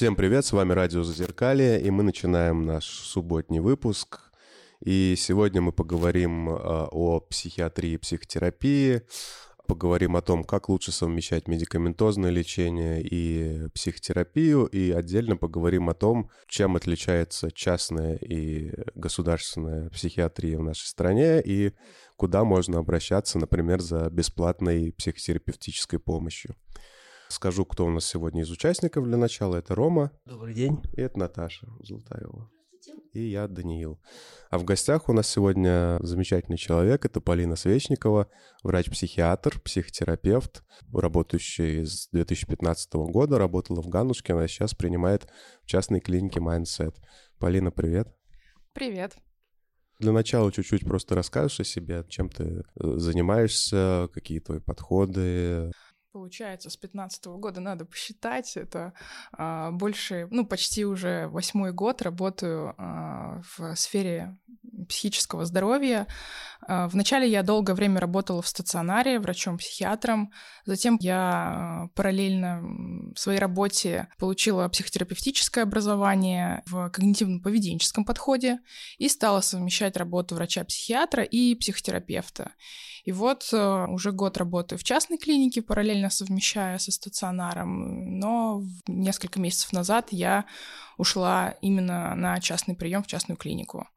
Всем привет, с вами Радио Зазеркалье, и мы начинаем наш субботний выпуск. И сегодня мы поговорим а, о психиатрии и психотерапии, поговорим о том, как лучше совмещать медикаментозное лечение и психотерапию, и отдельно поговорим о том, чем отличается частная и государственная психиатрия в нашей стране, и куда можно обращаться, например, за бесплатной психотерапевтической помощью. Скажу, кто у нас сегодня из участников для начала. Это Рома. Добрый день. И это Наташа Золотаева. И я, Даниил. А в гостях у нас сегодня замечательный человек. Это Полина Свечникова, врач-психиатр, психотерапевт, работающий с 2015 года, работала в Ганушкино, а сейчас принимает в частной клинике Mindset. Полина, привет. Привет. Для начала чуть-чуть просто расскажешь о себе, чем ты э, занимаешься, какие твои подходы. Получается, с 15 года надо посчитать. Это а, больше, ну, почти уже восьмой год работаю а, в сфере психического здоровья. А, вначале я долгое время работала в стационаре врачом-психиатром. Затем я а, параллельно своей работе получила психотерапевтическое образование в когнитивно-поведенческом подходе и стала совмещать работу врача-психиатра и психотерапевта. И вот э, уже год работаю в частной клинике, параллельно совмещая со стационаром, но несколько месяцев назад я ушла именно на частный прием в частную клинику.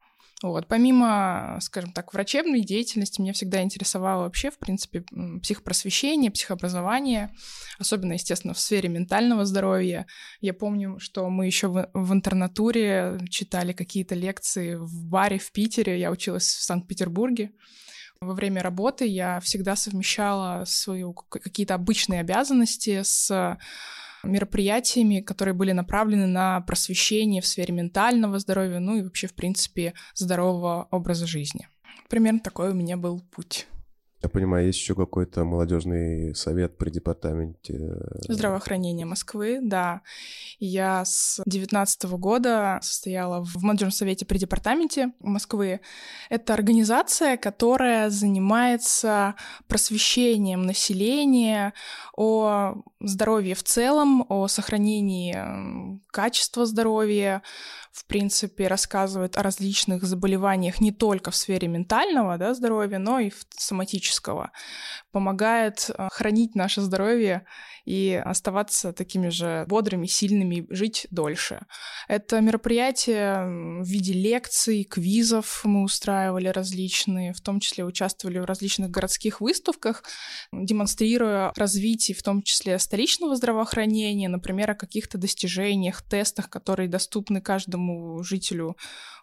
Вот. Помимо, скажем так, врачебной деятельности, меня всегда интересовало вообще, в принципе, психопросвещение, психообразование, особенно, естественно, в сфере ментального здоровья. Я помню, что мы еще в, в интернатуре читали какие-то лекции в баре в Питере. Я училась в Санкт-Петербурге. Во время работы я всегда совмещала свои какие-то обычные обязанности с мероприятиями, которые были направлены на просвещение в сфере ментального здоровья, ну и вообще, в принципе, здорового образа жизни. Примерно такой у меня был путь. Я понимаю, есть еще какой-то молодежный совет при департаменте э, здравоохранения Москвы, да. Я с 2019 года состояла в молодежном совете при департаменте Москвы. Это организация, которая занимается просвещением населения о здоровье в целом, о сохранении качества здоровья, в принципе, рассказывает о различных заболеваниях не только в сфере ментального да, здоровья, но и в соматического. Помогает э, хранить наше здоровье и оставаться такими же бодрыми, сильными, жить дольше. Это мероприятие в виде лекций, квизов мы устраивали различные, в том числе участвовали в различных городских выставках, демонстрируя развитие, в том числе столичного здравоохранения, например, о каких-то достижениях, тестах, которые доступны каждому жителю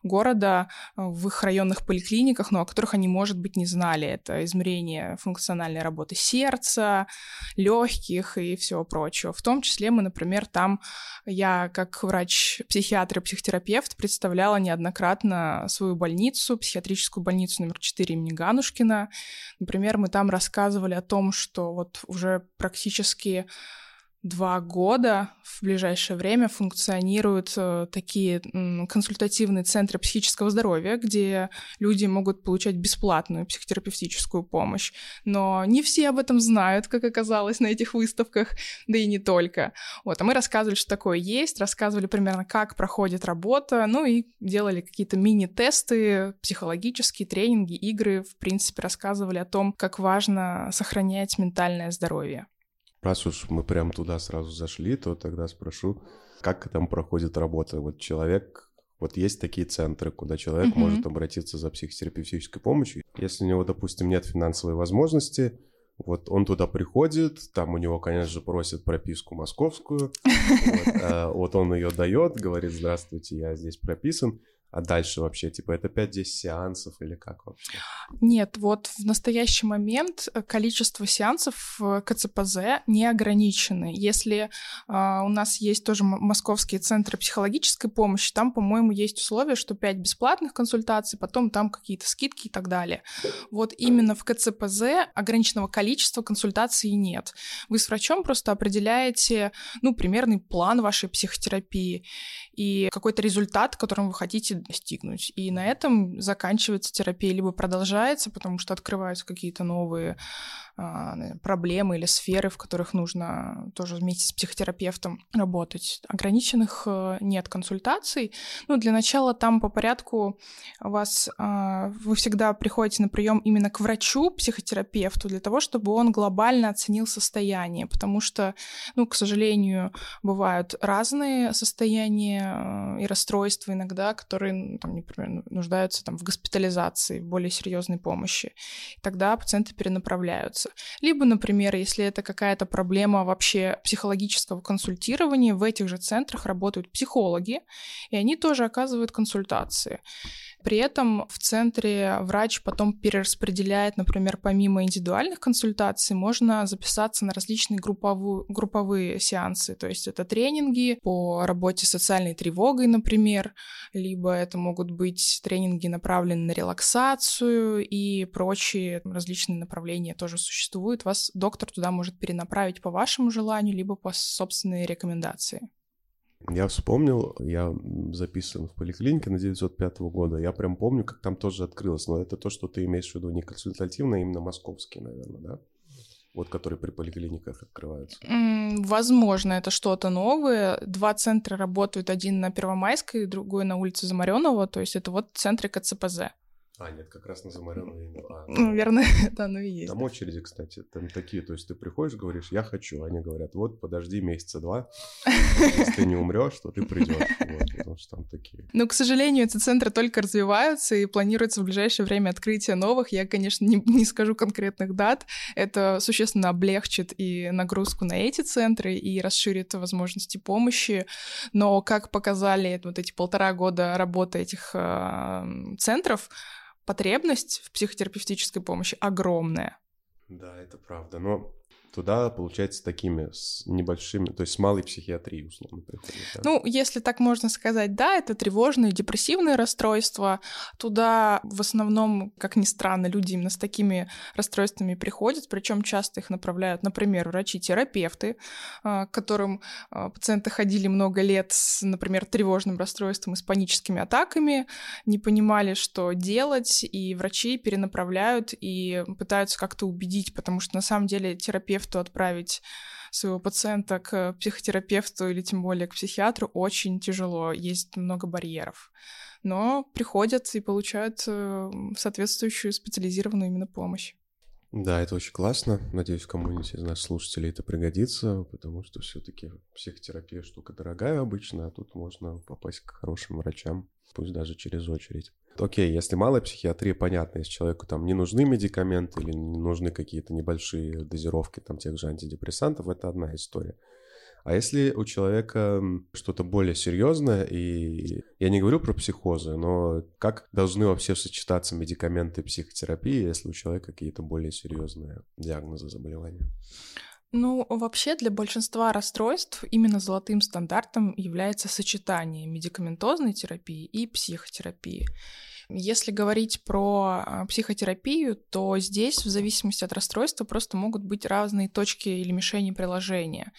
города в их районных поликлиниках, но о которых они, может быть, не знали. Это измерение функциональной работы сердца, легких и всего прочего. В том числе мы, например, там, я как врач-психиатр и психотерапевт представляла неоднократно свою больницу, психиатрическую больницу номер 4 имени Ганушкина. Например, мы там рассказывали о том, что вот уже практически два года в ближайшее время функционируют э, такие консультативные центры психического здоровья, где люди могут получать бесплатную психотерапевтическую помощь. Но не все об этом знают, как оказалось на этих выставках, да и не только. Вот, а мы рассказывали, что такое есть, рассказывали примерно, как проходит работа, ну и делали какие-то мини-тесты, психологические тренинги, игры, в принципе, рассказывали о том, как важно сохранять ментальное здоровье. Раз уж мы прям туда сразу зашли, то тогда спрошу, как там проходит работа? Вот человек, вот есть такие центры, куда человек mm-hmm. может обратиться за психотерапевтической помощью. Если у него, допустим, нет финансовой возможности, вот он туда приходит, там у него, конечно же, просят прописку московскую. Вот, а, вот он ее дает, говорит, здравствуйте, я здесь прописан. А дальше вообще, типа, это 5-10 сеансов или как вообще? Нет, вот в настоящий момент э, количество сеансов в КЦПЗ не ограничено. Если э, у нас есть тоже московские центры психологической помощи, там, по-моему, есть условие, что 5 бесплатных консультаций, потом там какие-то скидки и так далее. Вот именно в КЦПЗ ограниченного количества консультаций нет. Вы с врачом просто определяете, ну, примерный план вашей психотерапии и какой-то результат, которым вы хотите достигнуть. И на этом заканчивается терапия, либо продолжается, потому что открываются какие-то новые проблемы или сферы, в которых нужно тоже вместе с психотерапевтом работать. Ограниченных э, нет консультаций. Ну, для начала там по порядку вас а, вы всегда приходите на прием именно к врачу, психотерапевту, для того, чтобы он глобально оценил состояние, потому что, ну, к сожалению, бывают разные состояния э, и расстройства иногда, которые, там, например, нуждаются там в госпитализации, в более серьезной помощи. И тогда пациенты перенаправляются. Либо, например, если это какая-то проблема вообще психологического консультирования, в этих же центрах работают психологи, и они тоже оказывают консультации. При этом в центре врач потом перераспределяет, например, помимо индивидуальных консультаций, можно записаться на различные групповые, групповые сеансы. То есть это тренинги по работе с социальной тревогой, например, либо это могут быть тренинги, направленные на релаксацию и прочие различные направления тоже существуют. Вас доктор туда может перенаправить по вашему желанию, либо по собственной рекомендации. Я вспомнил, я записан в поликлинике на 905 года. Я прям помню, как там тоже открылось. Но это то, что ты имеешь в виду не консультативно, а именно московский, наверное, да? Вот которые при поликлиниках открываются. Возможно, это что-то новое. Два центра работают, один на Первомайской, другой на улице Замаренова. То есть это вот центры КЦПЗ. А, нет, как раз на замаренную а, ну, Наверное, это оно и есть. Там очереди, кстати, там такие, то есть ты приходишь, говоришь, я хочу, они говорят, вот, подожди месяца два, если ты не умрешь, то ты придешь, вот, потому что там такие. Ну, к сожалению, эти центры только развиваются, и планируется в ближайшее время открытие новых. Я, конечно, не, не скажу конкретных дат, это существенно облегчит и нагрузку на эти центры, и расширит возможности помощи, но, как показали вот эти полтора года работы этих э, центров, потребность в психотерапевтической помощи огромная. Да, это правда. Но туда, получается, такими с небольшими, то есть с малой психиатрией, условно, приходят. Да? Ну, если так можно сказать, да, это тревожные, депрессивные расстройства. Туда в основном, как ни странно, люди именно с такими расстройствами приходят, причем часто их направляют, например, врачи-терапевты, а, к которым а, пациенты ходили много лет с, например, тревожным расстройством и с паническими атаками, не понимали, что делать, и врачи перенаправляют и пытаются как-то убедить, потому что на самом деле терапевт терапевту отправить своего пациента к психотерапевту или тем более к психиатру очень тяжело, есть много барьеров. Но приходят и получают э, соответствующую специализированную именно помощь. Да, это очень классно. Надеюсь, кому-нибудь из наших слушателей это пригодится, потому что все-таки психотерапия штука дорогая обычно, а тут можно попасть к хорошим врачам, пусть даже через очередь. Окей, если малая психиатрия, понятно, если человеку там не нужны медикаменты или не нужны какие-то небольшие дозировки там тех же антидепрессантов, это одна история. А если у человека что-то более серьезное, и я не говорю про психозы, но как должны вообще сочетаться медикаменты и психотерапия, если у человека какие-то более серьезные диагнозы заболевания? Ну, вообще для большинства расстройств именно золотым стандартом является сочетание медикаментозной терапии и психотерапии. Если говорить про а, психотерапию, то здесь, в зависимости от расстройства, просто могут быть разные точки или мишени приложения.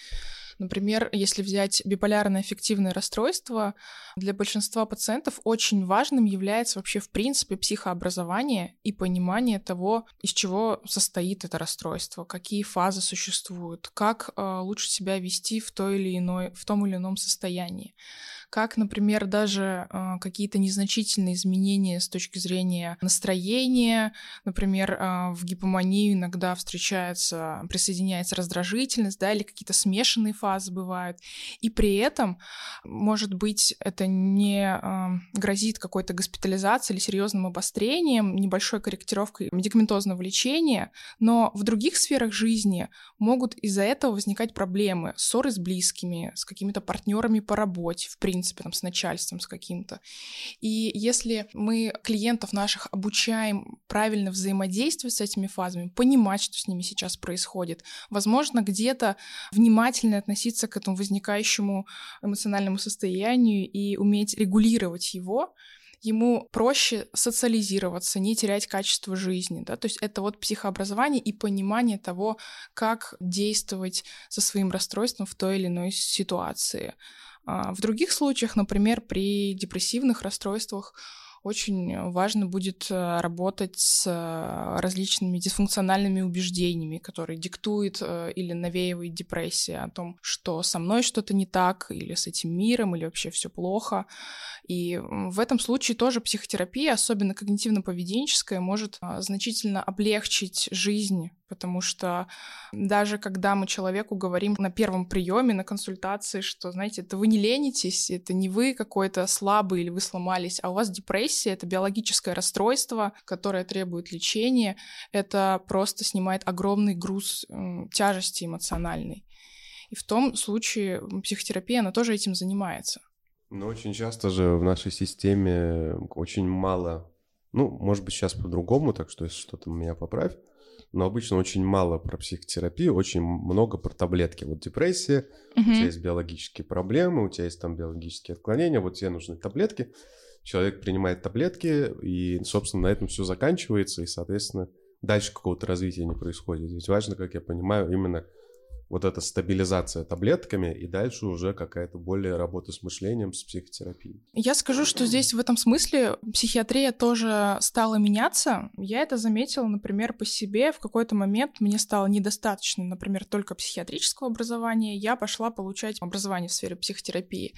Например, если взять биполярное аффективное расстройство, для большинства пациентов очень важным является вообще в принципе психообразование и понимание того, из чего состоит это расстройство, какие фазы существуют, как э, лучше себя вести в, той или иной, в том или ином состоянии как, например, даже э, какие-то незначительные изменения с точки зрения настроения, например, э, в гипомании иногда встречается, присоединяется раздражительность, да, или какие-то смешанные фазы бывают, и при этом, может быть, это не э, грозит какой-то госпитализацией или серьезным обострением, небольшой корректировкой медикаментозного лечения, но в других сферах жизни могут из-за этого возникать проблемы, ссоры с близкими, с какими-то партнерами по работе, в принципе, принципе, там, с начальством, с каким-то. И если мы клиентов наших обучаем правильно взаимодействовать с этими фазами, понимать, что с ними сейчас происходит, возможно, где-то внимательно относиться к этому возникающему эмоциональному состоянию и уметь регулировать его, ему проще социализироваться, не терять качество жизни. Да? То есть это вот психообразование и понимание того, как действовать со своим расстройством в той или иной ситуации. А, в других случаях, например, при депрессивных расстройствах, очень важно будет э, работать с э, различными дисфункциональными убеждениями, которые диктует э, или навеивает депрессия о том, что со мной что-то не так, или с этим миром, или вообще все плохо. И в этом случае тоже психотерапия, особенно когнитивно-поведенческая, может значительно облегчить жизнь потому что даже когда мы человеку говорим на первом приеме, на консультации, что, знаете, это вы не ленитесь, это не вы какой-то слабый или вы сломались, а у вас депрессия, это биологическое расстройство, которое требует лечения, это просто снимает огромный груз тяжести эмоциональной. И в том случае психотерапия, она тоже этим занимается. Но очень часто же в нашей системе очень мало, ну, может быть, сейчас по-другому, так что если что-то меня поправь, но обычно очень мало про психотерапию, очень много про таблетки. Вот депрессия, угу. у тебя есть биологические проблемы, у тебя есть там биологические отклонения, вот тебе нужны таблетки. Человек принимает таблетки, и, собственно, на этом все заканчивается, и, соответственно, дальше какого-то развития не происходит. Ведь важно, как я понимаю, именно вот эта стабилизация таблетками и дальше уже какая-то более работа с мышлением, с психотерапией. Я скажу, что здесь в этом смысле психиатрия тоже стала меняться. Я это заметила, например, по себе. В какой-то момент мне стало недостаточно, например, только психиатрического образования. Я пошла получать образование в сфере психотерапии.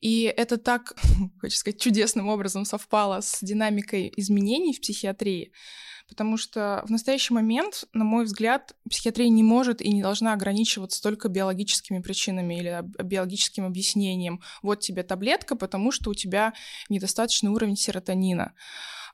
И это так, хочу сказать, чудесным образом совпало с динамикой изменений в психиатрии, потому что в настоящий момент, на мой взгляд, психиатрия не может и не должна ограничиваться только биологическими причинами или биологическим объяснением. Вот тебе таблетка, потому что у тебя недостаточный уровень серотонина.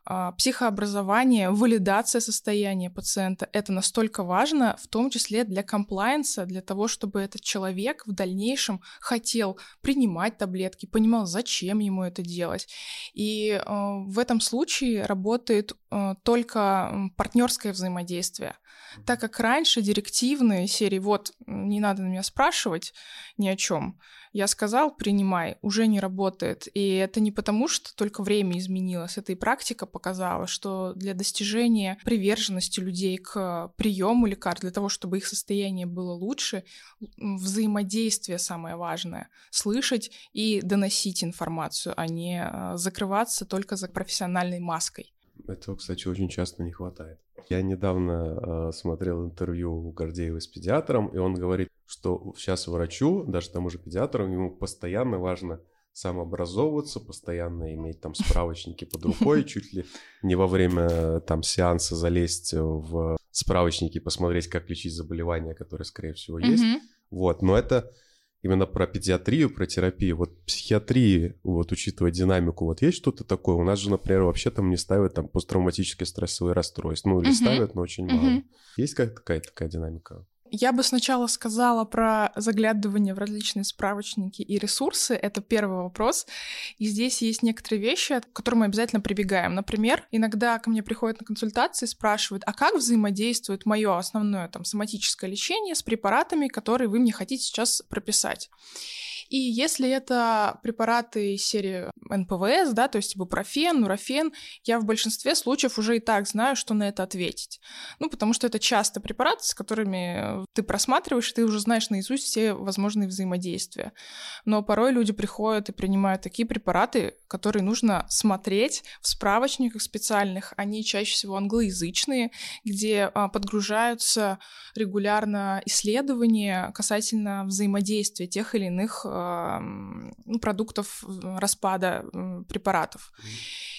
А, психообразование, валидация состояния пациента — это настолько важно, в том числе для комплайенса, для того, чтобы этот человек в дальнейшем хотел принимать таблетки, понимал, зачем ему это делать. И э, в этом случае работает э, только партнерское взаимодействие. Так как раньше директивные серии «вот, не надо на меня спрашивать ни о чем», я сказал, принимай, уже не работает. И это не потому, что только время изменилось. Это и практика показала, что для достижения приверженности людей к приему лекарств, для того, чтобы их состояние было лучше, взаимодействие самое важное. Слышать и доносить информацию, а не а, закрываться только за профессиональной маской. Этого, кстати, очень часто не хватает. Я недавно э, смотрел интервью у Гордеева с педиатром, и он говорит, что сейчас врачу, даже тому же педиатру, ему постоянно важно самообразовываться, постоянно иметь там справочники под рукой, чуть ли не во время там сеанса залезть в справочники и посмотреть, как лечить заболевания, которые, скорее всего, есть. Вот, но это именно про педиатрию, про терапию. Вот психиатрии, вот учитывая динамику, вот есть что-то такое? У нас же, например, вообще там не ставят там посттравматическое стрессовое расстройство. Ну, или uh-huh. ставят, но очень мало. Uh-huh. Есть какая-то такая динамика? Я бы сначала сказала про заглядывание в различные справочники и ресурсы. Это первый вопрос. И здесь есть некоторые вещи, к которым мы обязательно прибегаем. Например, иногда ко мне приходят на консультации и спрашивают, а как взаимодействует мое основное там соматическое лечение с препаратами, которые вы мне хотите сейчас прописать. И если это препараты серии НПВС, да, то есть бупрофен, нурофен, я в большинстве случаев уже и так знаю, что на это ответить. Ну, потому что это часто препараты, с которыми ты просматриваешь, ты уже знаешь наизусть все возможные взаимодействия. Но порой люди приходят и принимают такие препараты, которые нужно смотреть в справочниках специальных. Они чаще всего англоязычные, где а, подгружаются регулярно исследования касательно взаимодействия тех или иных ну, продуктов распада препаратов.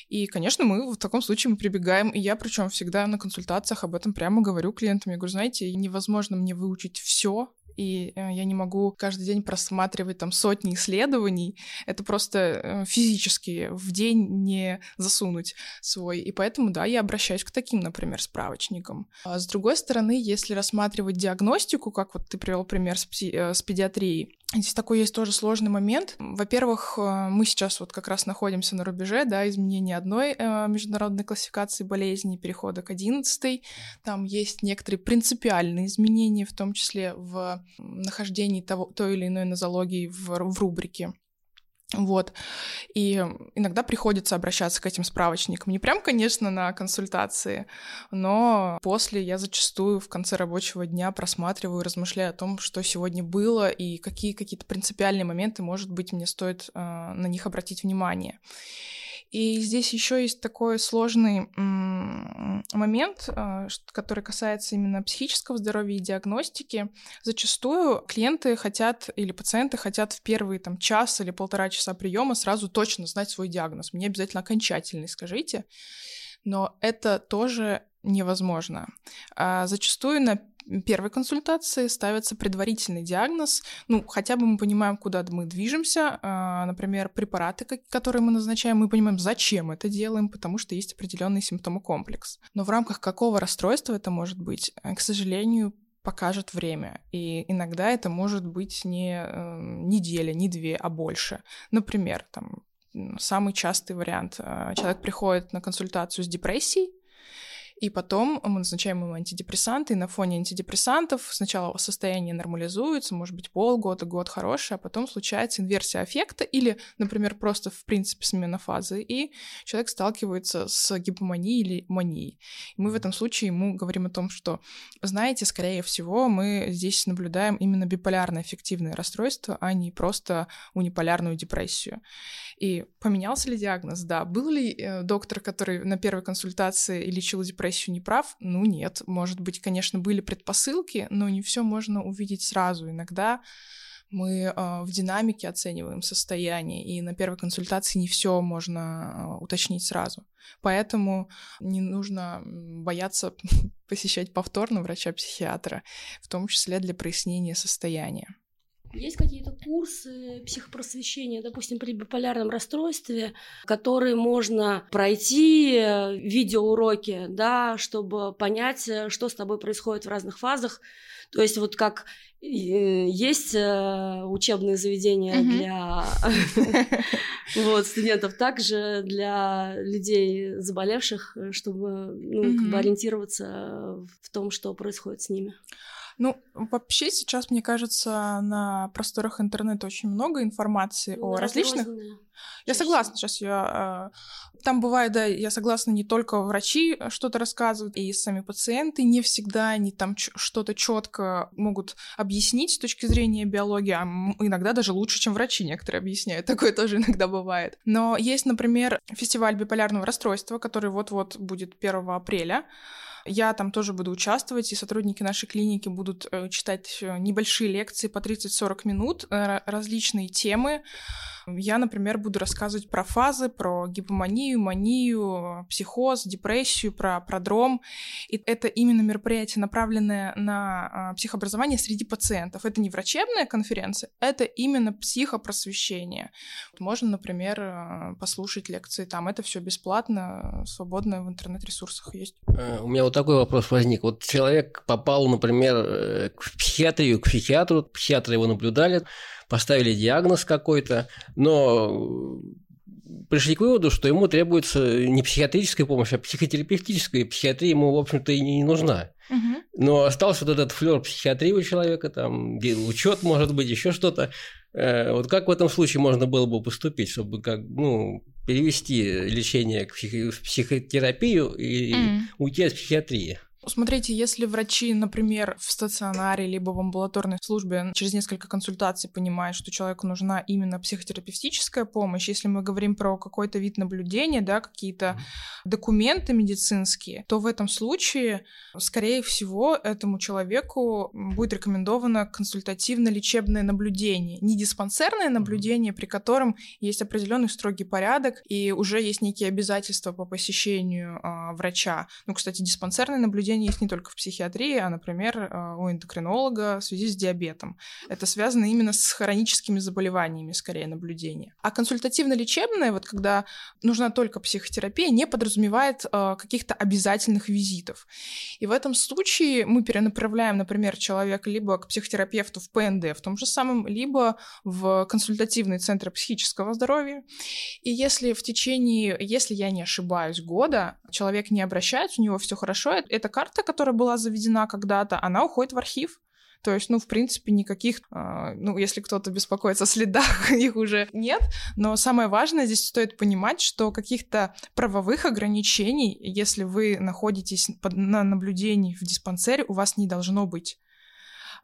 И, конечно, мы в таком случае мы прибегаем, и я причем всегда на консультациях об этом прямо говорю клиентам. Я говорю, знаете, невозможно мне выучить все и э, я не могу каждый день просматривать там сотни исследований. Это просто э, физически в день не засунуть свой. И поэтому, да, я обращаюсь к таким, например, справочникам. А с другой стороны, если рассматривать диагностику, как вот ты привел пример с, пси- э, с педиатрией, Здесь такой есть тоже сложный момент. Во-первых, мы сейчас вот как раз находимся на рубеже, да, изменения одной э, международной классификации болезней, перехода к одиннадцатой. Там есть некоторые принципиальные изменения, в том числе в нахождении того, той или иной нозологии в, в рубрике. Вот. И иногда приходится обращаться к этим справочникам. Не прям, конечно, на консультации, но после я зачастую в конце рабочего дня просматриваю, размышляю о том, что сегодня было и какие какие-то принципиальные моменты, может быть, мне стоит э, на них обратить внимание. И здесь еще есть такой сложный момент, а, который касается именно психического здоровья и диагностики. Зачастую клиенты хотят или пациенты хотят в первый там, час или полтора часа приема сразу точно знать свой диагноз. Мне обязательно окончательный скажите. Но это тоже невозможно. А зачастую на первой консультации ставится предварительный диагноз. Ну, хотя бы мы понимаем, куда мы движемся. А, например, препараты, которые мы назначаем, мы понимаем, зачем это делаем, потому что есть определенный симптомокомплекс. Но в рамках какого расстройства это может быть, э, к сожалению, покажет время. И иногда это может быть не э, неделя, не две, а больше. Например, там самый частый вариант. Э, человек приходит на консультацию с депрессией, и потом мы назначаем ему антидепрессанты, и на фоне антидепрессантов сначала состояние нормализуется, может быть, полгода, год хороший, а потом случается инверсия аффекта или, например, просто, в принципе, смена фазы, и человек сталкивается с гипоманией или манией. И мы в этом случае ему говорим о том, что, знаете, скорее всего, мы здесь наблюдаем именно биполярное эффективное расстройство, а не просто униполярную депрессию. И поменялся ли диагноз? Да. Был ли э, доктор, который на первой консультации лечил депрессию, не прав? Ну, нет. Может быть, конечно, были предпосылки, но не все можно увидеть сразу. Иногда мы э, в динамике оцениваем состояние, и на первой консультации не все можно э, уточнить сразу. Поэтому не нужно бояться посещать повторно врача-психиатра, в том числе для прояснения состояния. Есть какие-то курсы психопросвещения, допустим, при биполярном расстройстве, которые можно пройти, э, видеоуроки, да, чтобы понять, э, что с тобой происходит в разных фазах. То есть вот как э, есть учебные заведения mm-hmm. для вот, студентов, также для людей заболевших, чтобы ну, mm-hmm. как бы ориентироваться в том, что происходит с ними. Ну, вообще сейчас, мне кажется, на просторах интернета очень много информации ну, о различных... Я согласна, сейчас я... Э, там бывает, да, я согласна, не только врачи что-то рассказывают, и сами пациенты не всегда они там что-то четко могут объяснить с точки зрения биологии, а иногда даже лучше, чем врачи некоторые объясняют. Такое тоже иногда бывает. Но есть, например, фестиваль биполярного расстройства, который вот-вот будет 1 апреля. Я там тоже буду участвовать, и сотрудники нашей клиники будут э, читать э, небольшие лекции по 30-40 минут, э, различные темы. Я, например, буду рассказывать про фазы, про гипоманию, манию, психоз, депрессию, про продром. И это именно мероприятие, направленное на а, психообразование среди пациентов. Это не врачебная конференция, это именно психопросвещение. Можно, например, послушать лекции там. Это все бесплатно, свободно в интернет-ресурсах есть. У меня вот такой вопрос возник. Вот человек попал, например, э, в психиатрию, к психиатру, психиатры его наблюдали, поставили диагноз какой-то, но пришли к выводу, что ему требуется не психиатрическая помощь, а психотерапевтическая. Психиатрия ему, в общем-то, и не нужна. Но остался вот этот флер психиатрии у человека, там, учет, может быть, еще что-то. Э, вот как в этом случае можно было бы поступить, чтобы как, ну, перевести лечение к психотерапию и mm. уйти от психиатрии? Смотрите, если врачи, например, в стационаре либо в амбулаторной службе через несколько консультаций понимают, что человеку нужна именно психотерапевтическая помощь, если мы говорим про какой-то вид наблюдения, да, какие-то документы медицинские, то в этом случае, скорее всего, этому человеку будет рекомендовано консультативно-лечебное наблюдение, не диспансерное наблюдение, при котором есть определенный строгий порядок и уже есть некие обязательства по посещению э, врача. Ну, кстати, диспансерное наблюдение наблюдение есть не только в психиатрии, а, например, э, у эндокринолога в связи с диабетом. Это связано именно с хроническими заболеваниями, скорее, наблюдение. А консультативно-лечебное, вот когда нужна только психотерапия, не подразумевает э, каких-то обязательных визитов. И в этом случае мы перенаправляем, например, человека либо к психотерапевту в ПНД, в том же самом, либо в консультативный центр психического здоровья. И если в течение, если я не ошибаюсь, года человек не обращается, у него все хорошо, это карта, которая была заведена когда-то, она уходит в архив. То есть, ну, в принципе, никаких, э, ну, если кто-то беспокоится о следах, их уже нет. Но самое важное здесь стоит понимать, что каких-то правовых ограничений, если вы находитесь под, на наблюдении в диспансере, у вас не должно быть.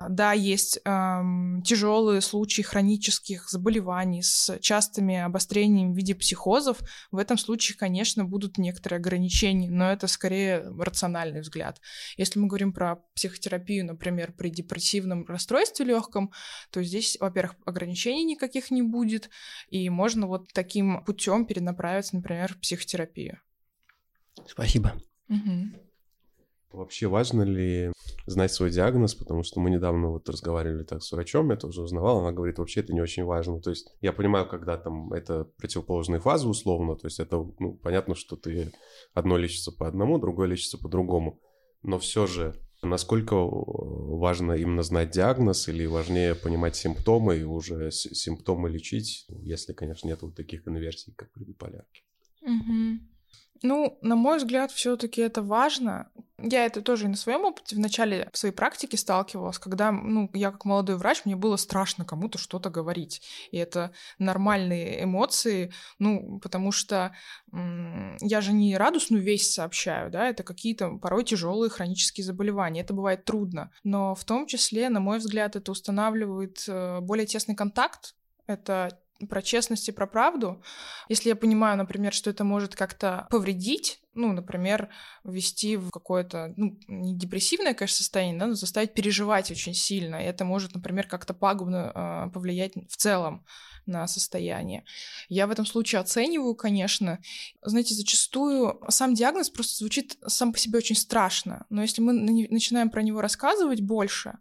Да, есть эм, тяжелые случаи хронических заболеваний с частыми обострениями в виде психозов. В этом случае, конечно, будут некоторые ограничения, но это скорее рациональный взгляд. Если мы говорим про психотерапию, например, при депрессивном расстройстве легком, то здесь, во-первых, ограничений никаких не будет, и можно вот таким путем перенаправиться, например, в психотерапию. Спасибо. Угу. Вообще важно ли знать свой диагноз, потому что мы недавно вот разговаривали так с врачом, я тоже узнавал, она говорит, вообще это не очень важно. То есть я понимаю, когда там это противоположные фазы условно, то есть это, ну, понятно, что ты одно лечится по одному, другое лечится по другому, но все же насколько важно именно знать диагноз или важнее понимать симптомы и уже симптомы лечить, если, конечно, нет вот таких инверсий, как при биполярке. Угу. Ну, на мой взгляд, все-таки это важно. Я это тоже и на своем опыте в начале своей практики сталкивалась, когда, ну, я как молодой врач, мне было страшно кому-то что-то говорить. И это нормальные эмоции, ну, потому что м- я же не радостную весть сообщаю, да, это какие-то порой тяжелые хронические заболевания. Это бывает трудно. Но в том числе, на мой взгляд, это устанавливает э, более тесный контакт это про честность и про правду. Если я понимаю, например, что это может как-то повредить, ну, например, ввести в какое-то, ну, не депрессивное, конечно, состояние, да, но заставить переживать очень сильно. И это может, например, как-то пагубно э, повлиять в целом на состояние. Я в этом случае оцениваю, конечно. Знаете, зачастую сам диагноз просто звучит сам по себе очень страшно. Но если мы начинаем про него рассказывать больше,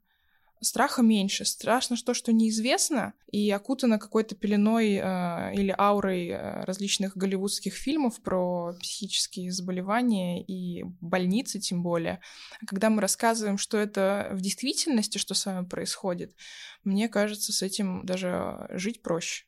страха меньше. Страшно то, что неизвестно, и окутано какой-то пеленой э, или аурой э, различных голливудских фильмов про психические заболевания и больницы тем более. А когда мы рассказываем, что это в действительности, что с вами происходит, мне кажется, с этим даже жить проще.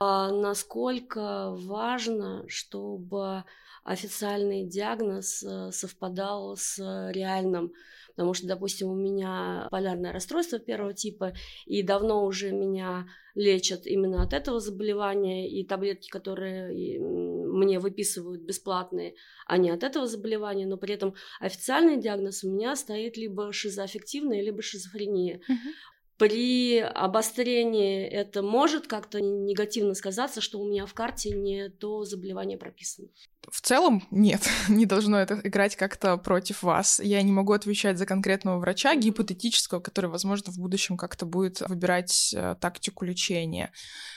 А насколько важно, чтобы официальный диагноз э, совпадал с реальным потому что, допустим, у меня полярное расстройство первого типа, и давно уже меня лечат именно от этого заболевания, и таблетки, которые мне выписывают бесплатные, они от этого заболевания, но при этом официальный диагноз у меня стоит либо шизоаффективная, либо шизофрения. Uh-huh. При обострении это может как-то негативно сказаться, что у меня в карте не то заболевание прописано. В целом нет, не должно это играть как-то против вас. Я не могу отвечать за конкретного врача, гипотетического, который, возможно, в будущем как-то будет выбирать э, тактику лечения.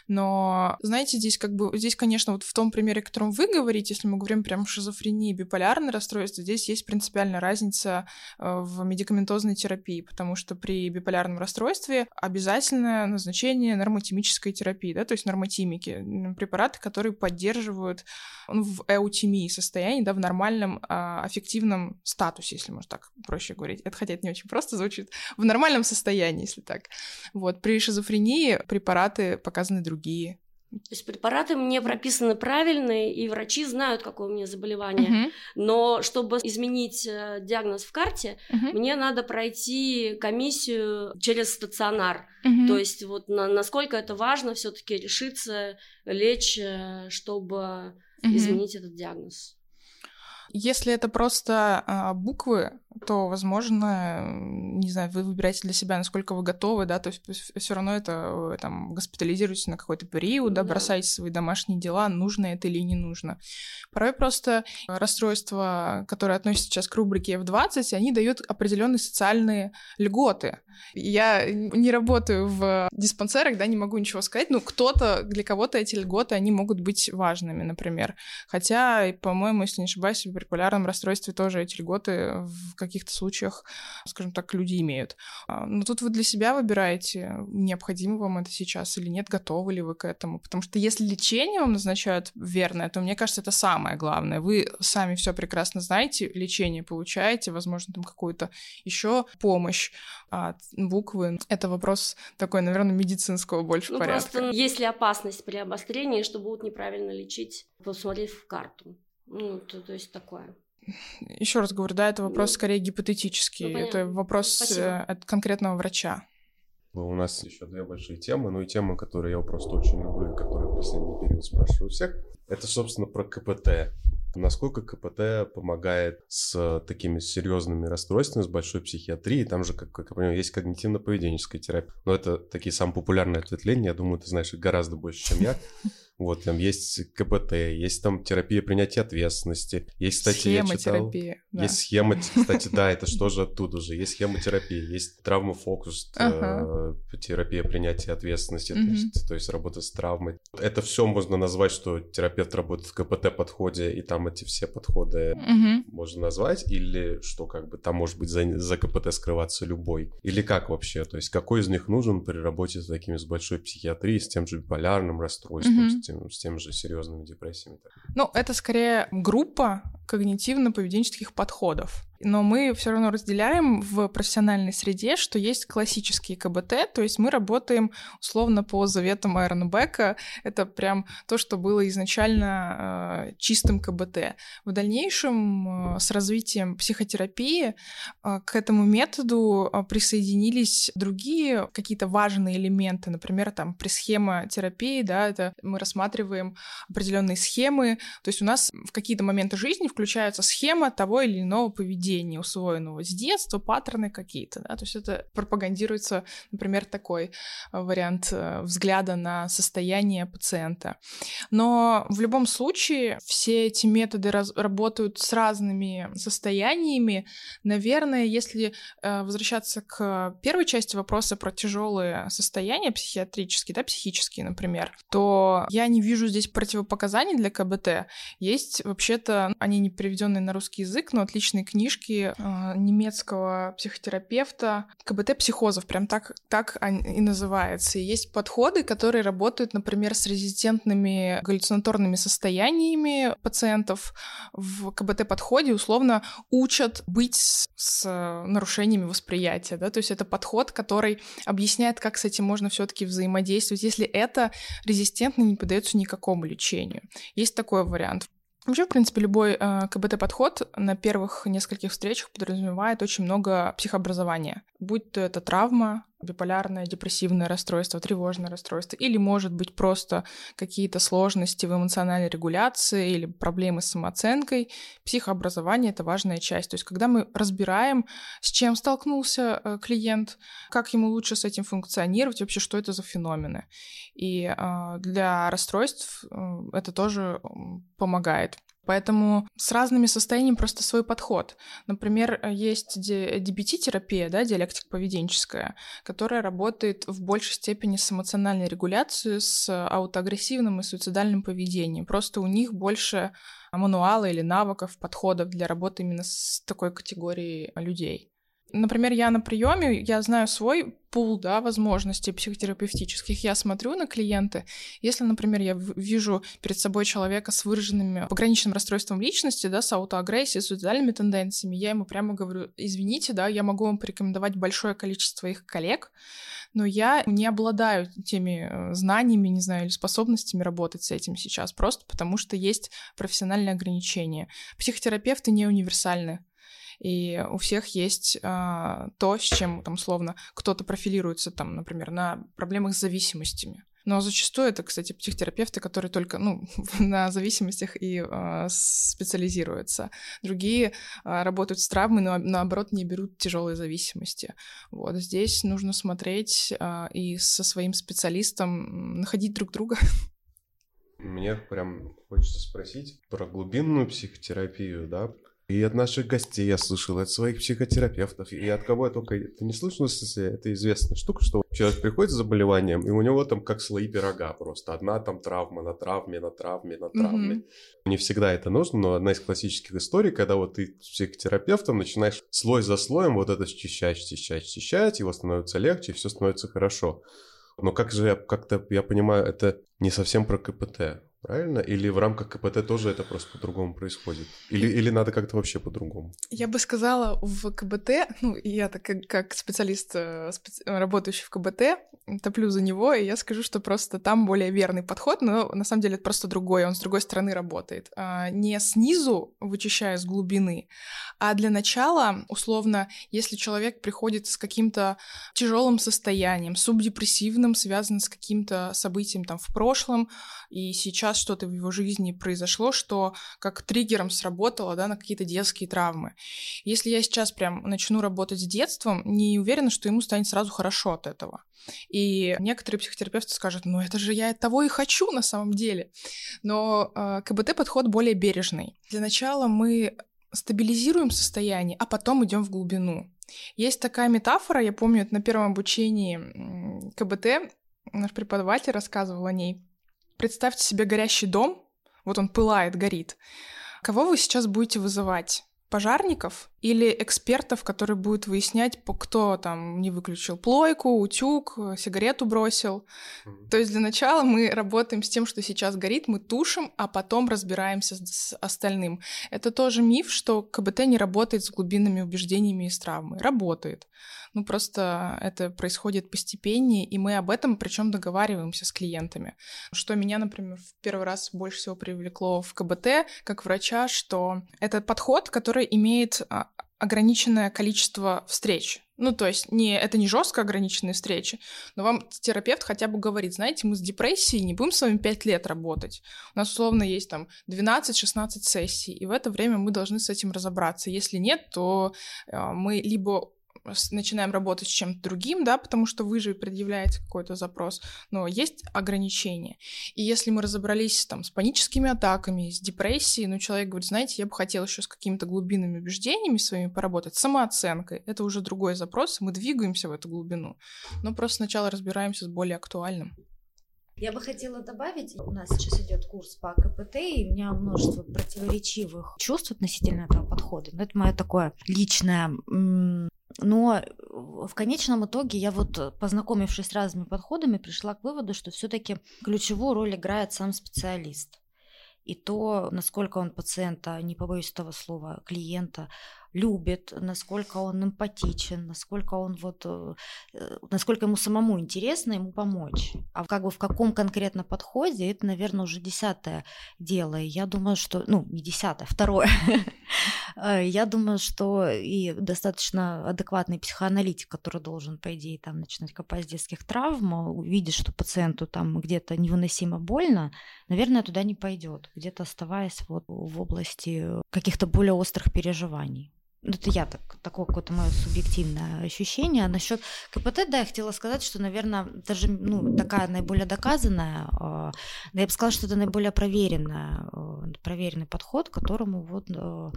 Но, знаете, здесь как бы, здесь, конечно, вот в том примере, о котором вы говорите, если мы говорим прям шизофрении, биполярное расстройство, здесь есть принципиальная разница э, в медикаментозной терапии, потому что при биполярном расстройстве обязательное назначение нормотимической терапии, да, то есть нормотимики, препараты, которые поддерживают ну, в эутимии состоянии, да, в нормальном а, аффективном статусе, если можно так проще говорить. Это хотя это не очень просто звучит. В нормальном состоянии, если так. Вот. При шизофрении препараты показаны другие. То есть препараты мне прописаны правильные, и врачи знают, какое у меня заболевание. Uh-huh. Но чтобы изменить э, диагноз в карте, uh-huh. мне надо пройти комиссию через стационар. Uh-huh. То есть вот на, насколько это важно все-таки решиться лечь, э, чтобы угу. изменить этот диагноз. Если это просто а, буквы, то, возможно, не знаю, вы выбираете для себя, насколько вы готовы, да, то есть все равно это там госпитализируетесь на какой-то период, да, да, бросаете свои домашние дела, нужно это или не нужно. Порой просто расстройства, которые относятся сейчас к рубрике F20, они дают определенные социальные льготы. Я не работаю в диспансерах, да, не могу ничего сказать, но кто-то, для кого-то эти льготы, они могут быть важными, например. Хотя, по-моему, если не ошибаюсь, в биполярном расстройстве тоже эти льготы в каких-то случаях, скажем так, люди имеют. А, но тут вы для себя выбираете, необходимо вам это сейчас или нет, готовы ли вы к этому. Потому что если лечение вам назначают верное, то мне кажется, это самое главное. Вы сами все прекрасно знаете, лечение получаете, возможно, там какую-то еще помощь от буквы. Это вопрос такой, наверное, медицинского больше ну, порядка. Просто есть ли опасность при обострении, что будут неправильно лечить, посмотреть в карту. Ну, то, то есть такое. Еще раз говорю, да, это вопрос ну, скорее гипотетический. Ну, это вопрос Спасибо. Э, от конкретного врача. У нас еще две большие темы, ну и тема, которую я просто очень люблю и которую в последний период спрашиваю всех, это, собственно, про КПТ. Насколько КПТ помогает с такими серьезными расстройствами, с большой психиатрией? Там же, как, как я понимаю, есть когнитивно-поведенческая терапия. Но это такие самые популярные ответвления. Я думаю, ты знаешь их гораздо больше, чем я. Вот, там есть КПТ, есть там терапия принятия ответственности, есть, кстати, схема я читал... терапии, да. Есть схема, кстати, да, это что же оттуда же, есть схема терапии, есть травма-фокус, Ага. э, терапия принятия ответственности, то есть, то есть работа с травмой. Это все можно назвать, что терапевт работает в КПТ-подходе, и там эти все подходы можно назвать, или что как бы там может быть за, за КПТ скрываться любой? Или как вообще? То есть какой из них нужен при работе с такими, с большой психиатрией, с тем же биполярным расстройством. Тем, с тем же серьезными депрессиями? Ну, это скорее группа когнитивно-поведенческих подходов. Но мы все равно разделяем в профессиональной среде, что есть классические КБТ, то есть мы работаем условно по заветам Айрона Бека. Это прям то, что было изначально э, чистым КБТ. В дальнейшем э, с развитием психотерапии э, к этому методу э, присоединились другие какие-то важные элементы. Например, там при схемотерапии, да, это мы рассматриваем определенные схемы. То есть у нас в какие-то моменты жизни включается схема того или иного поведения, усвоенного с детства, паттерны какие-то. Да? То есть это пропагандируется, например, такой э, вариант э, взгляда на состояние пациента. Но в любом случае все эти методы раз- работают с разными состояниями. Наверное, если э, возвращаться к первой части вопроса про тяжелые состояния психиатрические, да, психические, например, то я не вижу здесь противопоказаний для КБТ. Есть вообще-то, они не переведенные на русский язык, но отличные книжки э, немецкого психотерапевта КБТ психозов, прям так, так и называется. И есть подходы, которые работают, например, с резистентными галлюцинаторными состояниями пациентов. В КБТ-подходе условно учат быть с, с нарушениями восприятия, да, то есть это подход, который объясняет, как с этим можно все-таки взаимодействовать, если это резистентно не поддается никакому лечению. Есть такой вариант. Вообще, в принципе, любой э, КБТ-подход на первых нескольких встречах подразумевает очень много психообразования. Будь то это травма, биполярное, депрессивное расстройство, тревожное расстройство, или, может быть, просто какие-то сложности в эмоциональной регуляции или проблемы с самооценкой. Психообразование — это важная часть. То есть, когда мы разбираем, с чем столкнулся э, клиент, как ему лучше с этим функционировать, вообще, что это за феномены. И э, для расстройств э, это тоже помогает. Поэтому с разными состояниями просто свой подход. Например, есть DBT-терапия, да, диалектик-поведенческая, которая работает в большей степени с эмоциональной регуляцией, с аутоагрессивным и суицидальным поведением. Просто у них больше мануала или навыков, подходов для работы именно с такой категорией людей. Например, я на приеме, я знаю свой пул, да, возможностей психотерапевтических. Я смотрю на клиенты. Если, например, я вижу перед собой человека с выраженными пограничным расстройством личности, да, с аутоагрессией, с суицидальными тенденциями, я ему прямо говорю, извините, да, я могу вам порекомендовать большое количество их коллег, но я не обладаю теми знаниями, не знаю, или способностями работать с этим сейчас, просто потому что есть профессиональные ограничения. Психотерапевты не универсальны. И у всех есть а, то, с чем, там, словно, кто-то профилируется, там, например, на проблемах с зависимостями. Но зачастую это, кстати, психотерапевты, которые только ну, на зависимостях и э, специализируются. Другие э, работают с травмой, но наоборот не берут тяжелые зависимости. Вот здесь нужно смотреть э, и со своим специалистом находить друг друга. Мне прям хочется спросить про глубинную психотерапию, да, и от наших гостей я слышал, от своих психотерапевтов, и от кого я только... Ты не слышал, если это известная штука, что человек приходит с заболеванием, и у него там как слои пирога просто. Одна там травма на травме, на травме, на травме. Mm-hmm. Не всегда это нужно, но одна из классических историй, когда вот ты с психотерапевтом начинаешь слой за слоем вот это счищать, счищать, счищать, его становится легче, и все становится хорошо. Но как же я как-то, я понимаю, это не совсем про КПТ. Правильно? Или в рамках КПТ тоже это просто по-другому происходит? Или, или надо как-то вообще по-другому? Я бы сказала, в КБТ, ну, я так как, как специалист, специ... работающий в КБТ, топлю за него, и я скажу, что просто там более верный подход, но на самом деле это просто другой, он с другой стороны работает. А, не снизу, вычищая с глубины, а для начала, условно, если человек приходит с каким-то тяжелым состоянием, субдепрессивным, связанным с каким-то событием там в прошлом, и сейчас сейчас что-то в его жизни произошло, что как триггером сработало, да, на какие-то детские травмы. Если я сейчас прям начну работать с детством, не уверена, что ему станет сразу хорошо от этого. И некоторые психотерапевты скажут, ну это же я того и хочу на самом деле. Но э, КБТ-подход более бережный. Для начала мы стабилизируем состояние, а потом идем в глубину. Есть такая метафора, я помню, на первом обучении КБТ наш преподаватель рассказывал о ней. Представьте себе горящий дом, вот он пылает, горит. Кого вы сейчас будете вызывать? пожарников или экспертов, которые будут выяснять, кто там не выключил плойку, утюг, сигарету бросил. Mm-hmm. То есть для начала мы работаем с тем, что сейчас горит, мы тушим, а потом разбираемся с остальным. Это тоже миф, что КБТ не работает с глубинными убеждениями и с травмой. Работает. Ну, просто это происходит постепеннее, и мы об этом причем договариваемся с клиентами. Что меня, например, в первый раз больше всего привлекло в КБТ как врача, что это подход, который имеет а, ограниченное количество встреч. Ну, то есть не, это не жестко ограниченные встречи, но вам терапевт хотя бы говорит, знаете, мы с депрессией не будем с вами 5 лет работать. У нас условно есть там 12-16 сессий, и в это время мы должны с этим разобраться. Если нет, то э, мы либо начинаем работать с чем-то другим, да, потому что вы же предъявляете какой-то запрос, но есть ограничения. И если мы разобрались там с паническими атаками, с депрессией, ну, человек говорит, знаете, я бы хотел еще с какими-то глубинными убеждениями своими поработать, самооценкой, это уже другой запрос, мы двигаемся в эту глубину, но просто сначала разбираемся с более актуальным. Я бы хотела добавить, у нас сейчас идет курс по КПТ, и у меня множество противоречивых чувств относительно этого подхода. Но это мое такое личное но в конечном итоге я вот, познакомившись с разными подходами, пришла к выводу, что все-таки ключевую роль играет сам специалист. И то, насколько он пациента, не побоюсь этого слова, клиента, любит, насколько он эмпатичен, насколько он вот, э, э, насколько ему самому интересно ему помочь. А как бы в каком конкретно подходе, это, наверное, уже десятое дело. И я думаю, что, ну, не десятое, второе. Э, я думаю, что и достаточно адекватный психоаналитик, который должен, по идее, там начинать копать с детских травм, увидит, что пациенту там где-то невыносимо больно, наверное, туда не пойдет, где-то оставаясь вот в области каких-то более острых переживаний. Ну, это я так, такое какое-то мое субъективное ощущение. А насчет КПТ, да, я хотела сказать, что, наверное, даже ну, такая наиболее доказанная, э, я бы сказала, что это наиболее проверенная, э, проверенный подход, которому вот, э,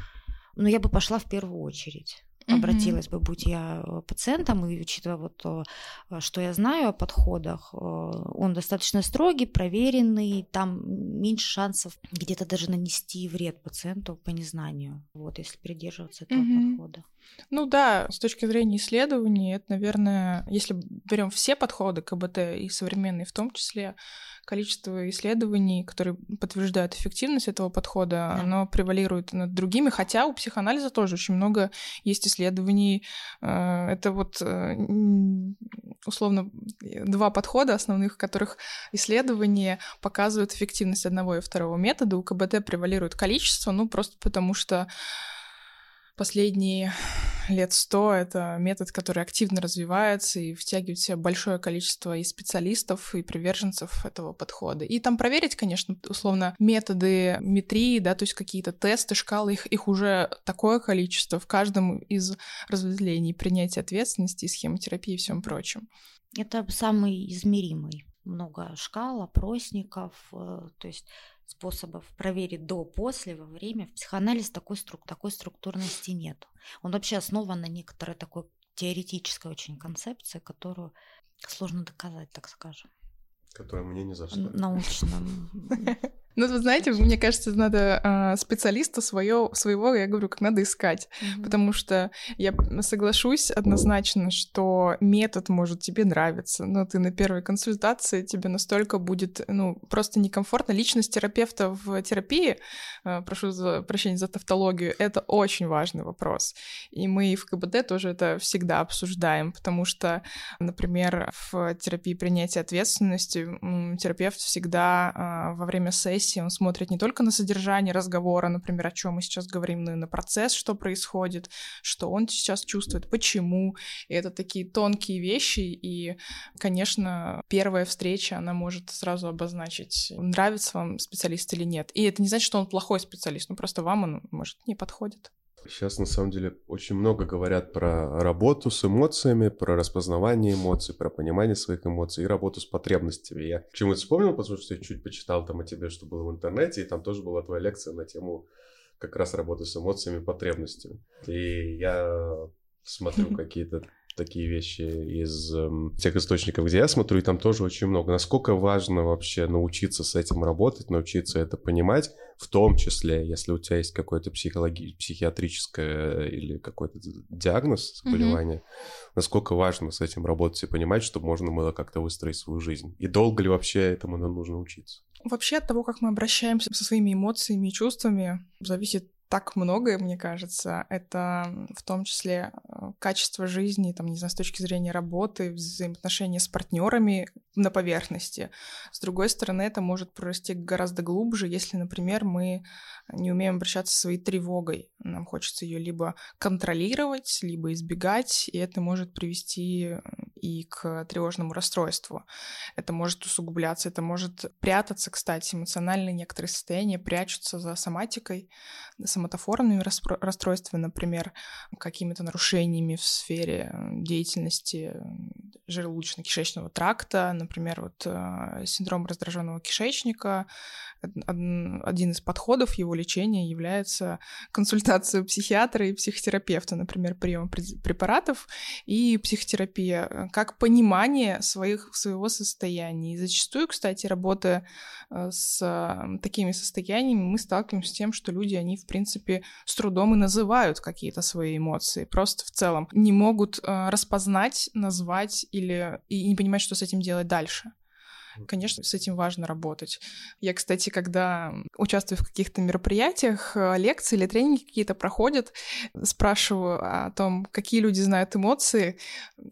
ну, я бы пошла в первую очередь mm-hmm. обратилась бы, будь я э, пациентом, и учитывая вот то, э, что я знаю о подходах, э, он достаточно строгий, проверенный, там меньше шансов где-то даже нанести вред пациенту по незнанию, вот, если придерживаться этого mm-hmm. подхода. Ну да, с точки зрения исследований, это, наверное, если берем все подходы КБТ и современные в том числе, количество исследований, которые подтверждают эффективность этого подхода, да. оно превалирует над другими, хотя у психоанализа тоже очень много есть исследований. Э, это вот э, условно два подхода основных, в которых исследования показывают эффективность одного и второго метода. У КБТ превалирует количество, ну просто потому что последние лет сто это метод, который активно развивается и втягивает в себя большое количество и специалистов, и приверженцев этого подхода. И там проверить, конечно, условно, методы метрии, да, то есть какие-то тесты, шкалы, их, их уже такое количество в каждом из разветвлений принятия ответственности, схемотерапии и всем прочем. Это самый измеримый много шкал, опросников, э, то есть способов проверить до, после, во время. В психоанализе такой, струк, такой структурности нет. Он вообще основан на некоторой такой теоретической очень концепции, которую сложно доказать, так скажем. Которая мне не зашла. Научном. Ну, вы знаете, мне кажется, надо а, специалиста свое, своего, я говорю, как надо искать. Mm-hmm. Потому что я соглашусь однозначно, что метод может тебе нравиться, но ты на первой консультации тебе настолько будет, ну, просто некомфортно. Личность терапевта в терапии, а, прошу за, прощения за тавтологию, это очень важный вопрос. И мы в КБД тоже это всегда обсуждаем, потому что, например, в терапии принятия ответственности терапевт всегда а, во время сессии процессе, он смотрит не только на содержание разговора, например, о чем мы сейчас говорим, но и на процесс, что происходит, что он сейчас чувствует, почему. И это такие тонкие вещи, и, конечно, первая встреча, она может сразу обозначить, нравится вам специалист или нет. И это не значит, что он плохой специалист, ну просто вам он, может, не подходит. Сейчас, на самом деле, очень много говорят про работу с эмоциями, про распознавание эмоций, про понимание своих эмоций и работу с потребностями. Я почему-то вспомнил, потому что я чуть почитал там о тебе, что было в интернете, и там тоже была твоя лекция на тему как раз работы с эмоциями и потребностями. И я смотрю какие-то такие вещи из э, тех источников, где я смотрю, и там тоже очень много. Насколько важно вообще научиться с этим работать, научиться это понимать, в том числе, если у тебя есть какое-то психологи- психиатрическое или какой-то диагноз, заболевание, mm-hmm. насколько важно с этим работать и понимать, чтобы можно было как-то выстроить свою жизнь. И долго ли вообще этому нужно учиться? Вообще от того, как мы обращаемся со своими эмоциями и чувствами, зависит так многое, мне кажется. Это в том числе э, качество жизни, там, не знаю, с точки зрения работы, взаимоотношения с партнерами на поверхности. С другой стороны, это может прорасти гораздо глубже, если, например, мы не умеем обращаться со своей тревогой. Нам хочется ее либо контролировать, либо избегать, и это может привести и к тревожному расстройству. Это может усугубляться, это может прятаться, кстати, эмоциональные некоторые состояния прячутся за соматикой, соматоформными расстройствами, например, какими-то нарушениями в сфере деятельности желудочно-кишечного тракта, например, вот э, синдром раздраженного кишечника, один из подходов его лечения является консультация психиатра и психотерапевта, например, прием препаратов и психотерапия, как понимание своих, своего состояния. И зачастую, кстати, работая э, с такими состояниями, мы сталкиваемся с тем, что люди, они, в принципе, с трудом и называют какие-то свои эмоции, просто в целом не могут э, распознать, назвать или и не понимать, что с этим делать дальше. Конечно, с этим важно работать. Я, кстати, когда участвую в каких-то мероприятиях, э, лекции или тренинги какие-то проходят, спрашиваю о том, какие люди знают эмоции.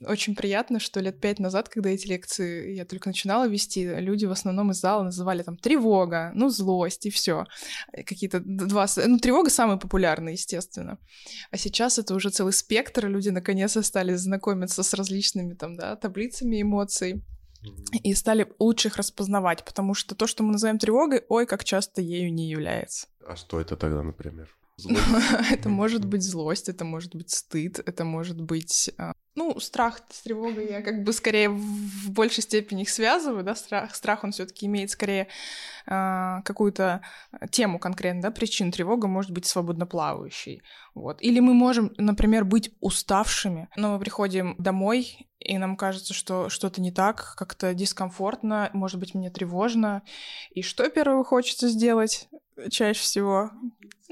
Очень приятно, что лет пять назад, когда эти лекции я только начинала вести, люди в основном из зала называли там тревога, ну, злость и все. Какие-то два... Ну, тревога самая популярная, естественно. А сейчас это уже целый спектр, люди наконец-то стали знакомиться с различными там, да, таблицами эмоций и стали лучше их распознавать, потому что то, что мы называем тревогой, ой, как часто ею не является. А что это тогда, например? Это может быть злость, это может быть стыд, это может быть... А, ну, страх с тревогой я как бы скорее в большей степени их связываю, да, страх, страх он все таки имеет скорее э, какую-то тему конкретно, да, причин. Тревога может быть свободно плавающей, вот. Или мы можем, например, быть уставшими, но мы приходим домой и нам кажется, что что-то не так, как-то дискомфортно, может быть, мне тревожно. И что первое хочется сделать чаще всего?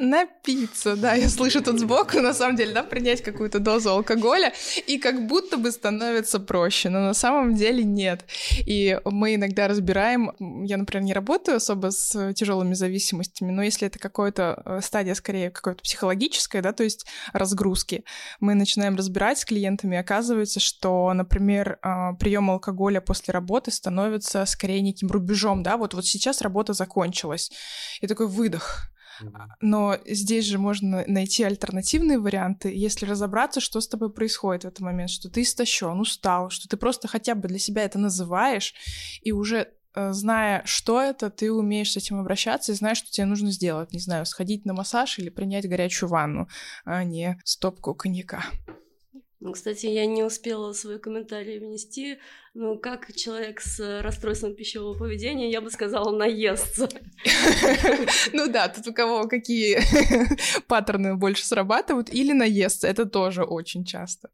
Напиться, да, я слышу тут сбоку, на самом деле, да, принять какую-то дозу алкоголя, и как будто бы становится проще, но на самом деле нет. И мы иногда разбираем, я, например, не работаю особо с тяжелыми зависимостями, но если это какая-то э, стадия, скорее, какой-то психологическая, да, то есть разгрузки, мы начинаем разбирать с клиентами, оказывается, что, например, а, прием алкоголя после работы становится скорее неким рубежом, да, вот, вот сейчас работа закончилась, и такой выдох, но здесь же можно найти альтернативные варианты, если разобраться, что с тобой происходит в этот момент, что ты истощен, устал, что ты просто хотя бы для себя это называешь, и уже э, зная, что это, ты умеешь с этим обращаться и знаешь, что тебе нужно сделать. Не знаю, сходить на массаж или принять горячую ванну, а не стопку коньяка. Ну, кстати, я не успела свой комментарий внести. Ну, как человек с расстройством пищевого поведения, я бы сказала, наестся. Ну да, тут у кого какие паттерны больше срабатывают, или наестся, это тоже очень часто.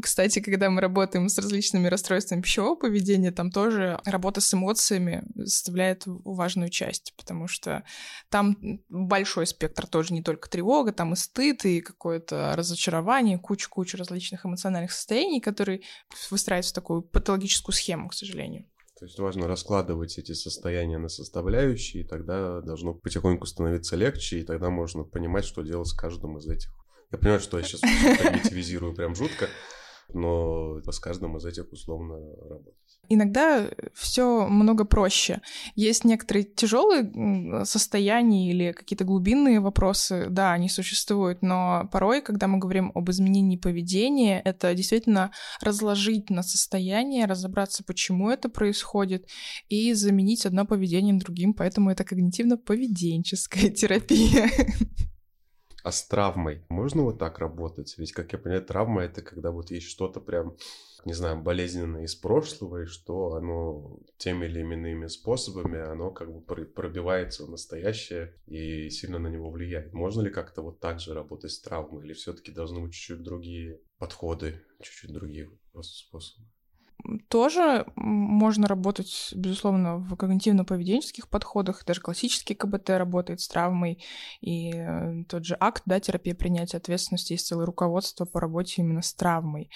Кстати, когда мы работаем с различными расстройствами пищевого поведения, там тоже работа с эмоциями составляет важную часть, потому что там большой спектр тоже не только тревога, там и стыд, и какое-то разочарование, куча-куча различных эмоциональных состояний, которые выстраиваются в такую патологическую схему, к сожалению. То есть важно раскладывать эти состояния на составляющие, и тогда должно потихоньку становиться легче, и тогда можно понимать, что делать с каждым из этих. Я понимаю, что я сейчас примитивизирую прям жутко, но с каждым из этих условно работать. Иногда все много проще. Есть некоторые тяжелые состояния или какие-то глубинные вопросы, да, они существуют, но порой, когда мы говорим об изменении поведения, это действительно разложить на состояние, разобраться, почему это происходит, и заменить одно поведение другим, поэтому это когнитивно-поведенческая терапия. А с травмой можно вот так работать? Ведь, как я понимаю, травма — это когда вот есть что-то прям не знаю, болезненное из прошлого, и что оно теми или иными способами, оно как бы пробивается в настоящее и сильно на него влияет. Можно ли как-то вот так же работать с травмой, или все-таки должны быть чуть-чуть другие подходы, чуть-чуть другие способы? Тоже можно работать, безусловно, в когнитивно-поведенческих подходах. Даже классический КБТ работает с травмой. И э, тот же акт, да, терапия принятия ответственности, есть целое руководство по работе именно с травмой.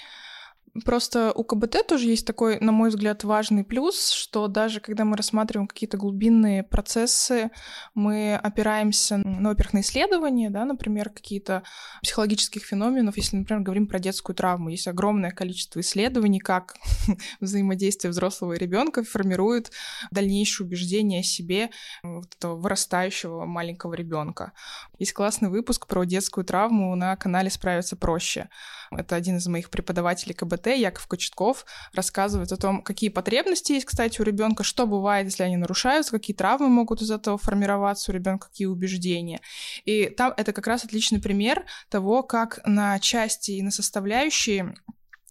Просто у КБТ тоже есть такой, на мой взгляд, важный плюс, что даже когда мы рассматриваем какие-то глубинные процессы, мы опираемся, ну, во-первых, на исследования, да, например, какие-то психологических феноменов. Если, например, говорим про детскую травму, есть огромное количество исследований, как взаимодействие взрослого и ребенка формирует дальнейшее убеждение о себе вот этого вырастающего маленького ребенка. Есть классный выпуск про детскую травму на канале «Справиться проще». Это один из моих преподавателей КБТ, Яков Кочетков, рассказывает о том, какие потребности есть, кстати, у ребенка, что бывает, если они нарушаются, какие травмы могут из этого формироваться у ребенка, какие убеждения. И там это как раз отличный пример того, как на части и на составляющие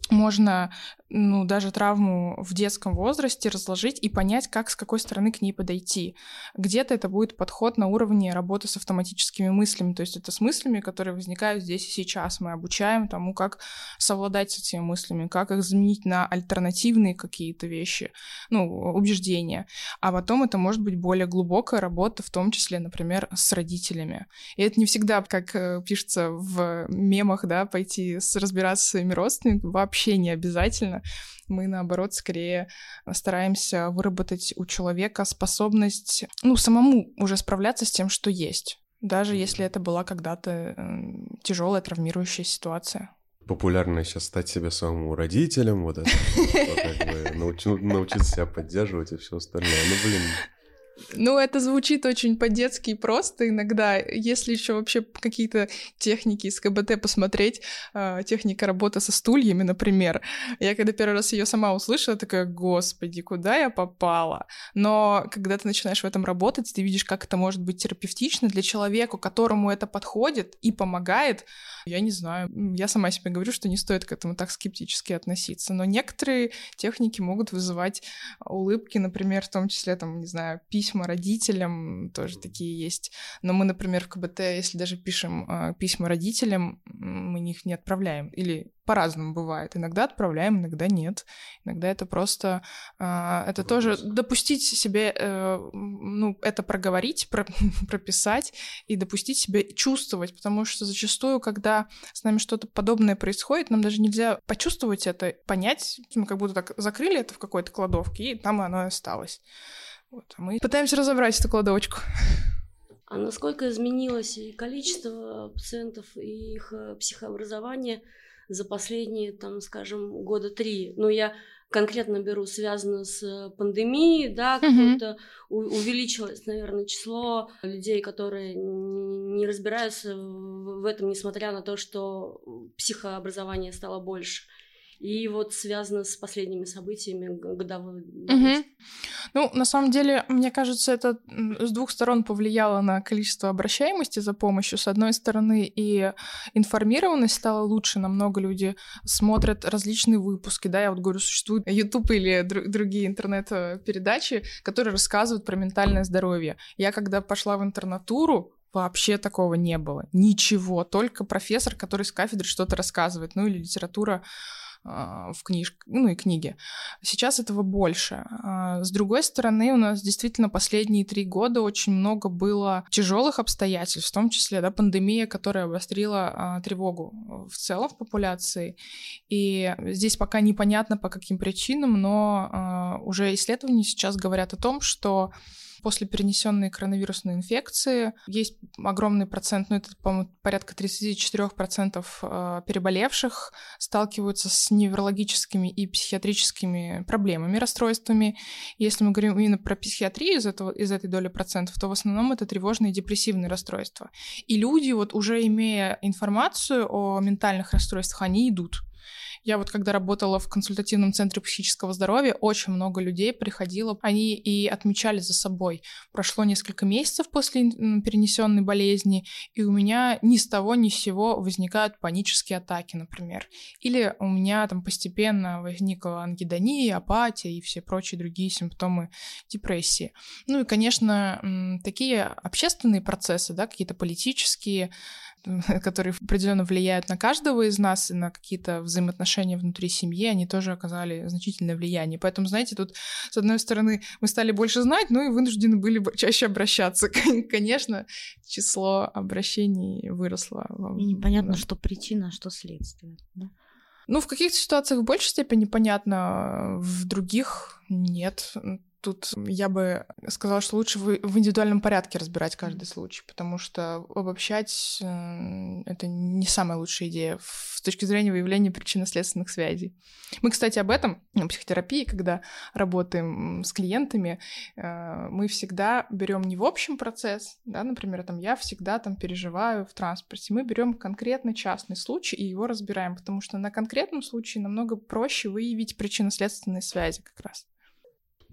можно ну, даже травму в детском возрасте разложить и понять, как с какой стороны к ней подойти. Где-то это будет подход на уровне работы с автоматическими мыслями, то есть это с мыслями, которые возникают здесь и сейчас. Мы обучаем тому, как совладать с этими мыслями, как их заменить на альтернативные какие-то вещи, ну, убеждения. А потом это может быть более глубокая работа, в том числе, например, с родителями. И это не всегда, как э, пишется в мемах, да, пойти разбираться с своими родственниками, вообще не обязательно мы, наоборот, скорее стараемся выработать у человека способность, ну, самому уже справляться с тем, что есть, даже если это была когда-то тяжелая травмирующая ситуация. Популярно сейчас стать себе самому родителем, вот это, как бы, научиться себя поддерживать и все остальное. Ну, блин, ну, это звучит очень по-детски и просто иногда. Если еще вообще какие-то техники из КБТ посмотреть, э, техника работы со стульями, например. Я когда первый раз ее сама услышала, такая, господи, куда я попала? Но когда ты начинаешь в этом работать, ты видишь, как это может быть терапевтично для человека, которому это подходит и помогает. Я не знаю, я сама себе говорю, что не стоит к этому так скептически относиться. Но некоторые техники могут вызывать улыбки, например, в том числе, там, не знаю, письма родителям тоже такие есть. Но мы, например, в КБТ, если даже пишем э, письма родителям, мы их не отправляем. Или по-разному бывает. Иногда отправляем, иногда нет. Иногда это просто... Э, это тоже допустить себе, э, ну, это проговорить, про, прописать и допустить себе чувствовать, потому что зачастую, когда с нами что-то подобное происходит, нам даже нельзя почувствовать это, понять. Мы как будто так закрыли это в какой-то кладовке, и там оно и осталось. Вот, а мы пытаемся разобрать эту кладовочку. А насколько изменилось и количество пациентов, и их э, психообразование за последние, там, скажем, года три? Ну, я конкретно беру связано с пандемией, да, какое-то увеличилось, наверное, число людей, которые не разбираются в этом, несмотря на то, что психообразование стало больше и вот связано с последними событиями годовой. Угу. Ну, на самом деле, мне кажется, это с двух сторон повлияло на количество обращаемости за помощью. С одной стороны, и информированность стала лучше, намного люди смотрят различные выпуски, да, я вот говорю, существует YouTube или др- другие интернет-передачи, которые рассказывают про ментальное здоровье. Я когда пошла в интернатуру, Вообще такого не было. Ничего. Только профессор, который с кафедры что-то рассказывает. Ну или литература в книжке, ну и книге. Сейчас этого больше. А, с другой стороны, у нас действительно последние три года очень много было тяжелых обстоятельств, в том числе да, пандемия, которая обострила а, тревогу в целом в популяции. И здесь пока непонятно по каким причинам, но уже исследования сейчас говорят о том, что после перенесенной коронавирусной инфекции есть огромный процент, ну это, по-моему, порядка 34% э, переболевших сталкиваются с неврологическими и психиатрическими проблемами, расстройствами. Если мы говорим именно про психиатрию из, этого, из этой доли процентов, то в основном это тревожные и депрессивные расстройства. И люди, вот уже имея информацию о ментальных расстройствах, они идут. Я вот когда работала в консультативном центре психического здоровья, очень много людей приходило, они и отмечали за собой. Прошло несколько месяцев после перенесенной болезни, и у меня ни с того ни с сего возникают панические атаки, например. Или у меня там постепенно возникла ангидония, апатия и все прочие другие симптомы депрессии. Ну и, конечно, такие общественные процессы, да, какие-то политические, которые определенно влияют на каждого из нас и на какие-то взаимоотношения внутри семьи, они тоже оказали значительное влияние. Поэтому, знаете, тут, с одной стороны, мы стали больше знать, но и вынуждены были чаще обращаться. Конечно, число обращений выросло. И непонятно, что причина, что следствие. Да? Ну, в каких-то ситуациях в большей степени понятно, в других нет. Тут я бы сказала, что лучше в, индивидуальном порядке разбирать каждый случай, потому что обобщать э, это не самая лучшая идея с точки зрения выявления причинно-следственных связей. Мы, кстати, об этом в психотерапии, когда работаем с клиентами, э, мы всегда берем не в общем процесс, да, например, там я всегда там переживаю в транспорте, мы берем конкретный частный случай и его разбираем, потому что на конкретном случае намного проще выявить причинно-следственные связи как раз.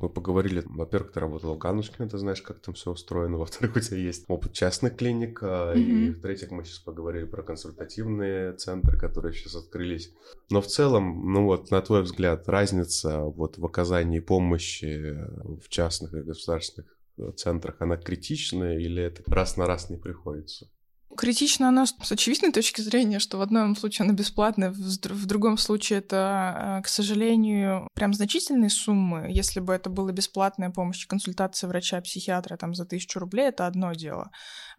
Мы поговорили, во-первых, ты работала в Ганушкино, ты знаешь, как там все устроено, во-вторых, у тебя есть опыт частных клиник, mm-hmm. и в-третьих, мы сейчас поговорили про консультативные центры, которые сейчас открылись. Но в целом, ну вот, на твой взгляд, разница вот в оказании помощи в частных и государственных центрах, она критичная или это раз на раз не приходится? Критично оно с очевидной точки зрения, что в одном случае оно бесплатное, в другом случае это, э, к сожалению, прям значительные суммы. Если бы это была бесплатная помощь, консультация врача-психиатра там за тысячу рублей, это одно дело.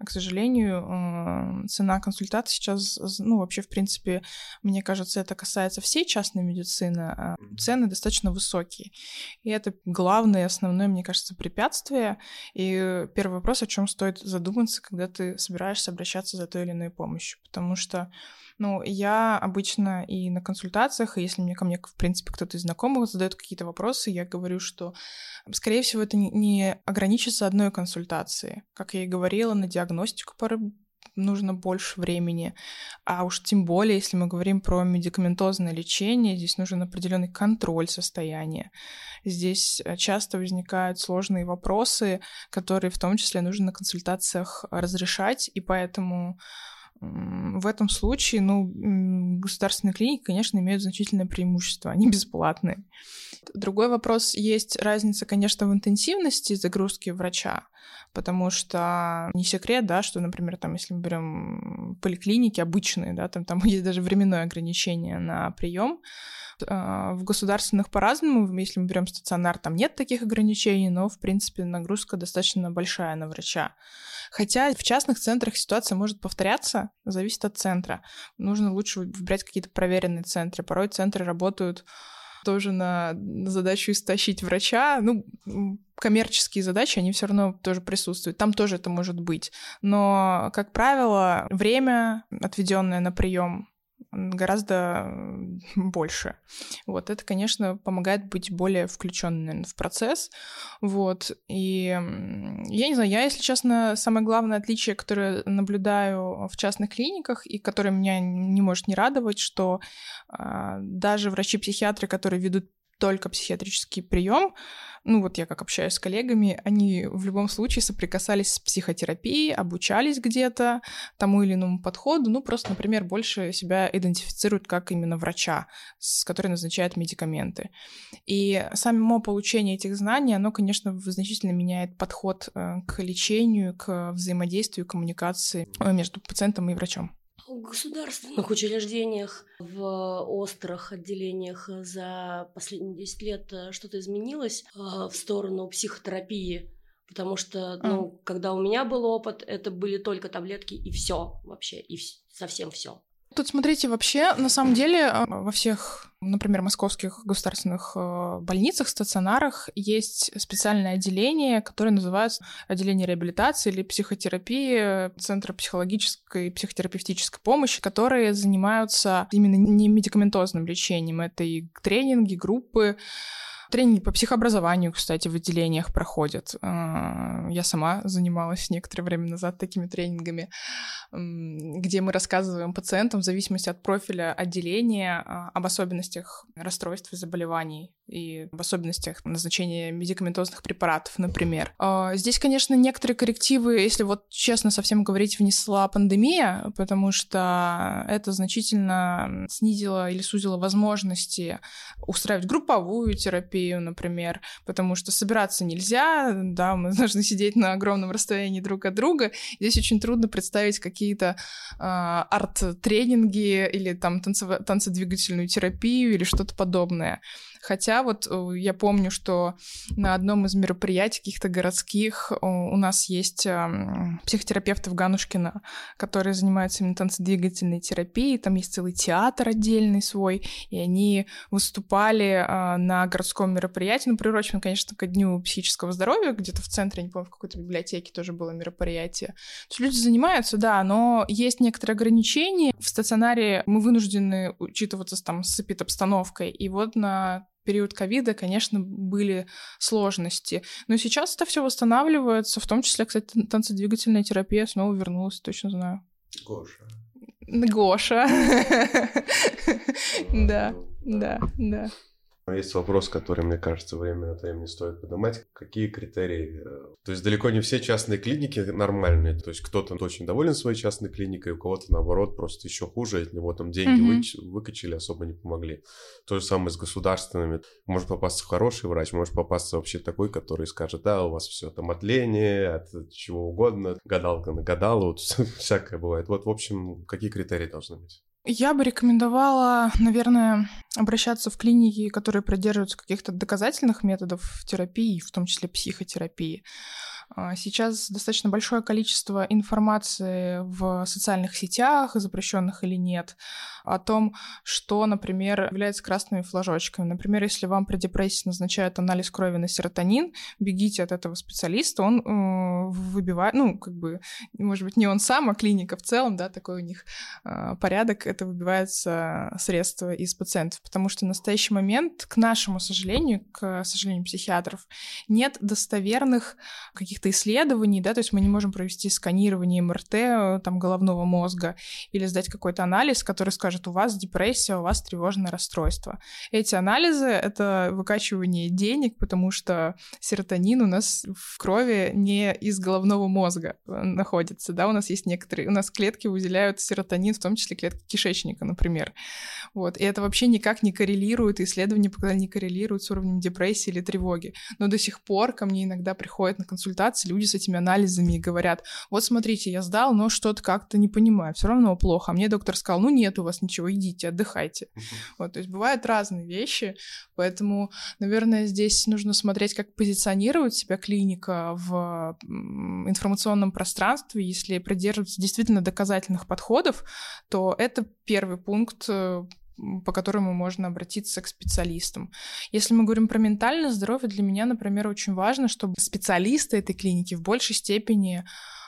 А, к сожалению, э, цена консультации сейчас, ну, вообще, в принципе, мне кажется, это касается всей частной медицины, а цены достаточно высокие. И это главное, основное, мне кажется, препятствие. И первый вопрос, о чем стоит задуматься, когда ты собираешься обращаться за той или иной помощью, потому что, ну, я обычно и на консультациях, и если мне ко мне, в принципе, кто-то из знакомых задает какие-то вопросы, я говорю, что, скорее всего, это не ограничится одной консультацией. Как я и говорила, на диагностику порой нужно больше времени. А уж тем более, если мы говорим про медикаментозное лечение, здесь нужен определенный контроль состояния. Здесь э, часто возникают сложные вопросы, которые в том числе нужно на консультациях разрешать, и поэтому в этом случае, ну, государственные клиники, конечно, имеют значительное преимущество, они бесплатные. Другой вопрос, есть разница, конечно, в интенсивности загрузки врача, потому что не секрет, да, что, например, там, если мы берем поликлиники обычные, да, там, там есть даже временное ограничение на прием, а, в государственных по-разному. Если мы берем стационар, там нет таких ограничений, но, в принципе, нагрузка достаточно большая на врача. Хотя в частных центрах ситуация может повторяться, зависит от центра. Нужно лучше выбирать какие-то проверенные центры. Порой центры работают тоже на, на задачу истощить врача. Ну, коммерческие задачи, они все равно тоже присутствуют. Там тоже это может быть. Но, как правило, время, отведенное на прием, гораздо больше. Вот это, конечно, помогает быть более включенным в процесс. Вот. И я не знаю, я, если честно, самое главное отличие, которое наблюдаю в частных клиниках и которое меня не может не радовать, что э, даже врачи-психиатры, которые ведут только психиатрический прием, ну вот я как общаюсь с коллегами, они в любом случае соприкасались с психотерапией, обучались где-то тому или иному подходу, ну просто, например, больше себя идентифицируют как именно врача, с который назначает медикаменты. И само получение этих знаний, оно, конечно, значительно меняет подход э, к лечению, к взаимодействию, коммуникации э, между пациентом и врачом. В государственных учреждениях, в острых отделениях за последние 10 лет э, что-то изменилось э, в сторону психотерапии? Потому что, ну, mm. когда у меня был опыт, это были только таблетки и все вообще, и совсем все. Тут, смотрите, вообще, на самом деле, э, во всех например, московских государственных э, больницах, стационарах есть специальное отделение, которое называется отделение реабилитации или психотерапии, Центра психологической и психотерапевтической помощи, которые занимаются именно не медикаментозным лечением. Это и тренинги, группы, Тренинги по психообразованию, кстати, в отделениях проходят. А, я сама занималась некоторое время назад такими тренингами, где мы рассказываем пациентам в зависимости от профиля отделения а, об особенностях расстройств и заболеваний и в особенностях назначения медикаментозных препаратов, например. А, здесь, конечно, некоторые коррективы, если вот честно совсем говорить, внесла пандемия, потому что это значительно снизило или сузило возможности устраивать групповую терапию, например, потому что собираться нельзя, да, мы должны сидеть на огромном расстоянии друг от друга. Здесь очень трудно представить какие-то э, арт-тренинги или там танцево- танцедвигательную терапию или что-то подобное. Хотя вот э, я помню, что на одном из мероприятий каких-то городских у нас есть психотерапевты в Ганушкина, которые занимаются именно танцедвигательной терапией. Там есть целый театр отдельный свой, и они выступали а, на городском мероприятии, ну, приуроченном, конечно, ко Дню психического здоровья, где-то в центре, не помню, в какой-то библиотеке тоже было мероприятие. То есть люди занимаются, да, но есть некоторые ограничения. В стационаре мы вынуждены учитываться там с эпидобстановкой, и вот на период ковида, конечно, были сложности. Но сейчас это все восстанавливается, в том числе, кстати, танцедвигательная терапия снова вернулась, точно знаю. Гоша. Гоша. Да, да, да. Есть вопрос, который, мне кажется, время от времени стоит поднимать. Какие критерии? Э, то есть далеко не все частные клиники нормальные. То есть кто-то очень доволен своей частной клиникой, у кого-то, наоборот, просто еще хуже. От него там деньги mm-hmm. выкачали, особо не помогли. То же самое с государственными. Может попасться хороший врач, может попасться вообще такой, который скажет, да, у вас все там от лени, от чего угодно, гадалка нагадала, вот всякое бывает. Вот, в общем, какие критерии должны быть? Я бы рекомендовала, наверное, обращаться в клиники, которые придерживаются каких-то доказательных методов терапии, в том числе психотерапии. А, сейчас достаточно большое количество информации в социальных сетях, запрещенных или нет, о том, что, например, является красными флажочками. Например, если вам при депрессии назначают анализ крови на серотонин, бегите от этого специалиста, он э, выбивает, ну, как бы, может быть, не он сам, а клиника в целом, да, такой у них э, порядок, это выбивается средства из пациентов, потому что в настоящий момент, к нашему сожалению, к сожалению психиатров, нет достоверных каких каких-то исследований, да, то есть мы не можем провести сканирование МРТ э, там головного мозга или сдать какой-то анализ, который скажет, у вас депрессия, у вас тревожное расстройство. Эти анализы — это выкачивание денег, потому что серотонин у нас в крови не из головного мозга э, находится, да, у нас есть некоторые, у нас клетки выделяют серотонин, в том числе клетки кишечника, например. Вот, и это вообще никак не коррелирует, исследования пока не коррелируют с уровнем депрессии или тревоги. Но до сих пор ко мне иногда приходят на консультацию консультации люди с этими анализами и говорят, вот смотрите, я сдал, но что-то как-то не понимаю, все равно плохо. А мне доктор сказал, ну нет у вас ничего, идите, отдыхайте. Вот, то есть бывают разные вещи, поэтому, наверное, здесь нужно смотреть, как позиционирует себя клиника в информационном пространстве. Если придерживаться действительно доказательных подходов, то это первый пункт э, по которому можно обратиться к специалистам. Если мы говорим про ментальное здоровье, для меня, например, очень важно, чтобы специалисты этой клиники в большей степени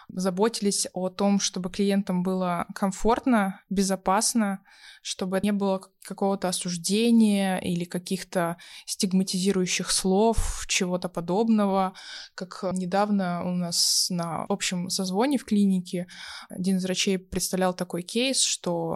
заботились о том, чтобы клиентам было комфортно, безопасно, чтобы не было какого-то осуждения или каких-то стигматизирующих слов, чего-то подобного. Как недавно у нас на общем созвоне в клинике один из врачей представлял такой кейс, что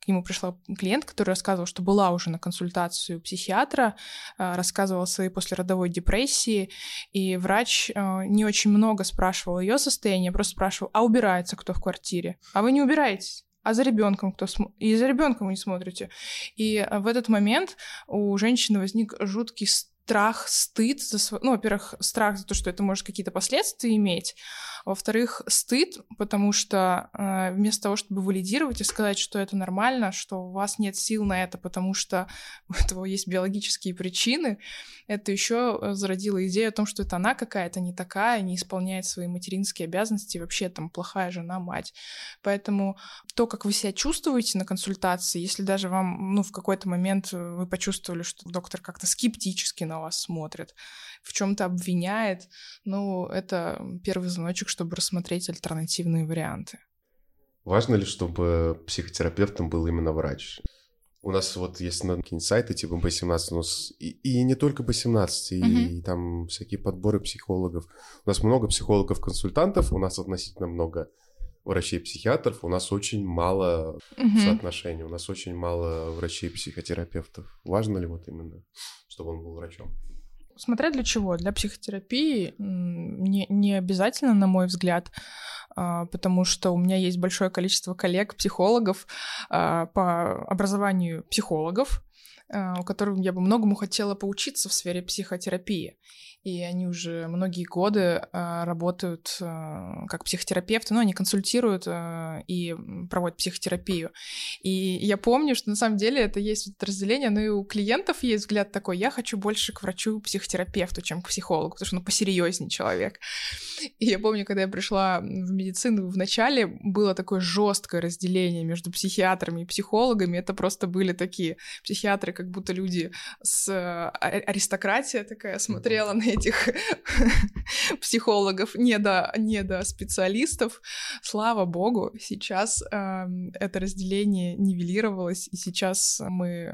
к нему пришла клиент, который рассказывал, что была уже на консультацию психиатра, а, рассказывала о своей послеродовой депрессии, и врач а, не очень много спрашивал ее состояние, просто спрашивал, а убирается кто в квартире? А вы не убираетесь? А за ребенком кто см... и за ребенком вы не смотрите. И э, в этот момент у женщины возник жуткий страх, стыд за свой... Ну, во-первых, страх за то, что это может какие-то последствия иметь. Во-вторых, стыд, потому что э, вместо того, чтобы валидировать и сказать, что это нормально, что у вас нет сил на это, потому что у этого есть биологические причины, это еще э, зародило идею о том, что это она какая-то не такая, не исполняет свои материнские обязанности, вообще там плохая жена, мать. Поэтому то, как вы себя чувствуете на консультации, если даже вам, ну, в какой-то момент вы почувствовали, что доктор как-то скептически на вас смотрит, в чем-то обвиняет, ну, это первый звоночек, чтобы рассмотреть альтернативные варианты. Важно ли, чтобы психотерапевтом был именно врач? У нас вот есть на какие-нибудь сайты типа B17, у нас и, и не только B17, и, uh-huh. и там всякие подборы психологов. У нас много психологов-консультантов, у нас относительно много врачей-психиатров, у нас очень мало uh-huh. соотношений, у нас очень мало врачей-психотерапевтов. Важно ли вот именно, чтобы он был врачом? Смотря для чего. Для психотерапии не, не обязательно, на мой взгляд, а, потому что у меня есть большое количество коллег-психологов а, по образованию психологов, а, у которых я бы многому хотела поучиться в сфере психотерапии и они уже многие годы э, работают э, как психотерапевты, ну, они консультируют э, и проводят психотерапию. И я помню, что на самом деле это есть вот разделение, но и у клиентов есть взгляд такой, я хочу больше к врачу-психотерапевту, чем к психологу, потому что он посерьезнее человек. И я помню, когда я пришла в медицину в начале, было такое жесткое разделение между психиатрами и психологами. Это просто были такие психиатры, как будто люди с аристократия такая смотрела на этих психологов, не до, не до специалистов. Слава богу, сейчас э, это разделение нивелировалось, и сейчас мы э,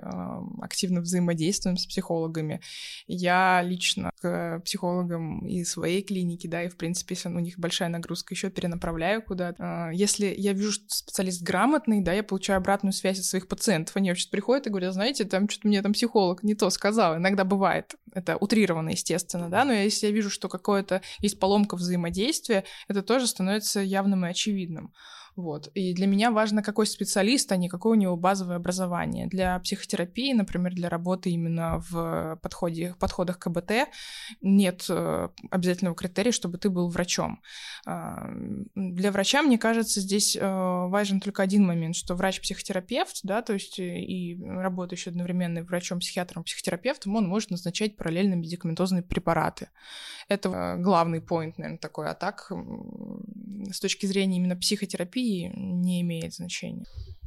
активно взаимодействуем с психологами. Я лично к психологам и своей клиники, да, и в принципе, если у них большая нагрузка, еще перенаправляю куда-то. Э, если я вижу, что специалист грамотный, да, я получаю обратную связь от своих пациентов. Они вообще приходят и говорят, знаете, там что-то мне там психолог не то сказал. Иногда бывает. Это утрированно, естественно, да, но если я вижу, что какое-то есть поломка взаимодействия, это тоже становится явным и очевидным. Вот. И для меня важно, какой специалист, а не какое у него базовое образование. Для психотерапии, например, для работы именно в подходе, подходах КБТ нет э, обязательного критерия, чтобы ты был врачом. А, для врача, мне кажется, здесь э, важен только один момент, что врач-психотерапевт, да, то есть э, и работающий одновременно врачом-психиатром, психотерапевтом, он может назначать параллельно медикаментозные препараты. Это главный поинт, наверное, такой. А так, с точки зрения именно психотерапии, терапии не имеет значения.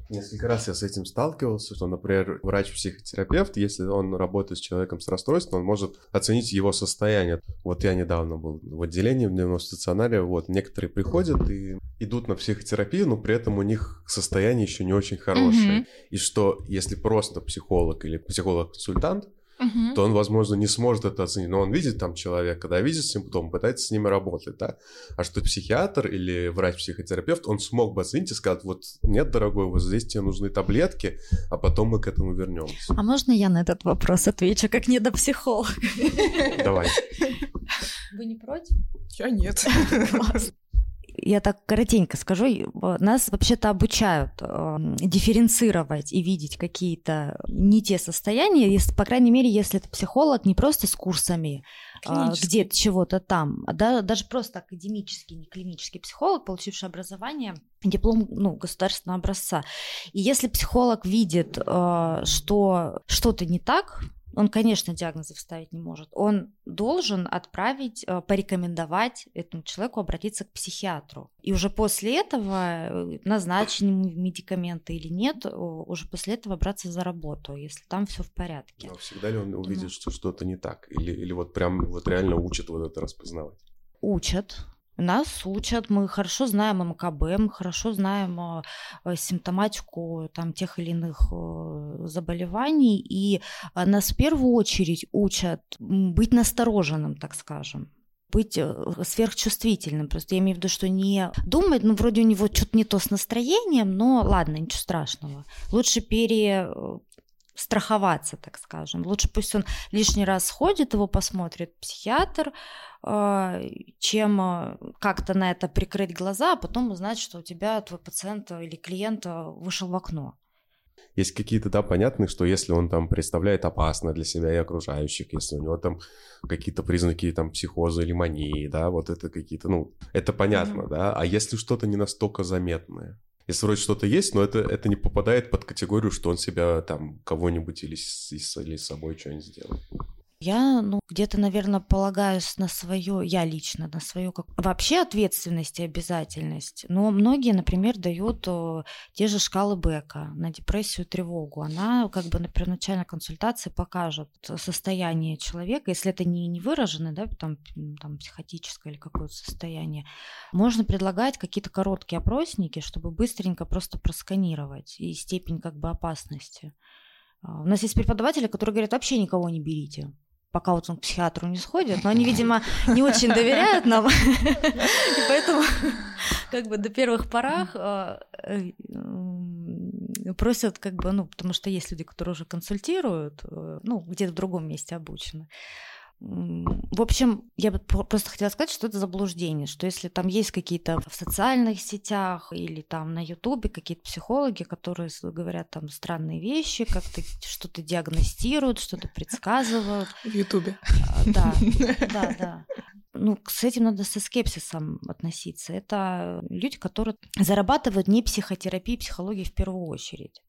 Несколько раз я с этим сталкивался, что, например, врач-психотерапевт, если он работает с человеком с расстройством, он может оценить его состояние. Вот я недавно был в отделении в дневном стационаре, вот, некоторые приходят и идут на психотерапию, но при этом у них состояние еще не очень хорошее. Mm-hmm. И что, если просто психолог или психолог-консультант угу. то он, возможно, не сможет это оценить. Но он видит там человека, когда видит симптом, пытается с ними работать, да. А что психиатр или врач-психотерапевт, он смог бы оценить и сказать, вот нет, дорогой, вот здесь тебе нужны таблетки, а потом мы к этому вернемся. А можно я на этот вопрос отвечу, как не до психолога? Давай. Вы не против? Я нет. Класс я так коротенько скажу, нас вообще-то обучают э, дифференцировать и видеть какие-то не те состояния, если, по крайней мере, если это психолог не просто с курсами э, где-то чего-то там, а да, даже просто академический, не клинический психолог, получивший образование, диплом ну, государственного образца. И если психолог видит, э, что что-то не так, он, конечно, диагнозов ставить не может. Он должен отправить, э, порекомендовать этому человеку обратиться к психиатру. И уже после этого, э, назначены медикаменты или нет, уже после этого браться за работу, если там все в порядке. Но всегда ли он увидит, что что-то не так? Или, или вот прям вот реально учат вот это распознавать? Учат, нас учат, мы хорошо знаем МКБ, мы хорошо знаем э, симптоматику там, тех или иных э, заболеваний, и э, нас в первую очередь учат быть настороженным, так скажем быть сверхчувствительным. Просто я имею в виду, что не думать, ну, вроде у него что-то не то с настроением, но ладно, ничего страшного. Лучше пере страховаться, так скажем. Лучше пусть он лишний раз сходит, его посмотрит психиатр, а, чем а, как-то на это прикрыть глаза, а потом узнать, что у тебя твой пациент или клиент а, вышел в окно. Есть какие-то, да, понятные, что если он там представляет опасно для себя и окружающих, если у него там какие-то признаки там психоза или мании, да, вот это какие-то, ну, это понятно, mm-hmm. да, а если что-то не настолько заметное, если вроде что-то есть, но это, это не попадает под категорию, что он себя там кого-нибудь или или с собой что-нибудь сделал. Я, ну, где-то, наверное, полагаюсь на свое, я лично, на свою как... вообще ответственность и обязательность. Но многие, например, дают о, те же шкалы Бека на депрессию тревогу. Она как бы на первоначальной консультации покажет состояние человека, если это не, не выражено, да, там, там психотическое или какое-то состояние. Можно предлагать какие-то короткие опросники, чтобы быстренько просто просканировать и степень как бы опасности. А, у нас есть преподаватели, которые говорят, вообще никого не берите пока вот он к психиатру не сходит, но они, видимо, не очень доверяют нам, и поэтому как бы до первых порах а, э, просят как бы, ну, потому что есть люди, которые уже консультируют, э, ну, где-то в другом месте обучены, в общем, я бы просто хотела сказать, что это заблуждение, что если там есть какие-то в социальных сетях или там на Ютубе какие-то психологи, которые говорят там странные вещи, как-то что-то диагностируют, что-то предсказывают. В Ютубе. А, да, да, да. Ну, с этим надо со скепсисом относиться. Это люди, которые зарабатывают не психотерапией, психологией в первую очередь.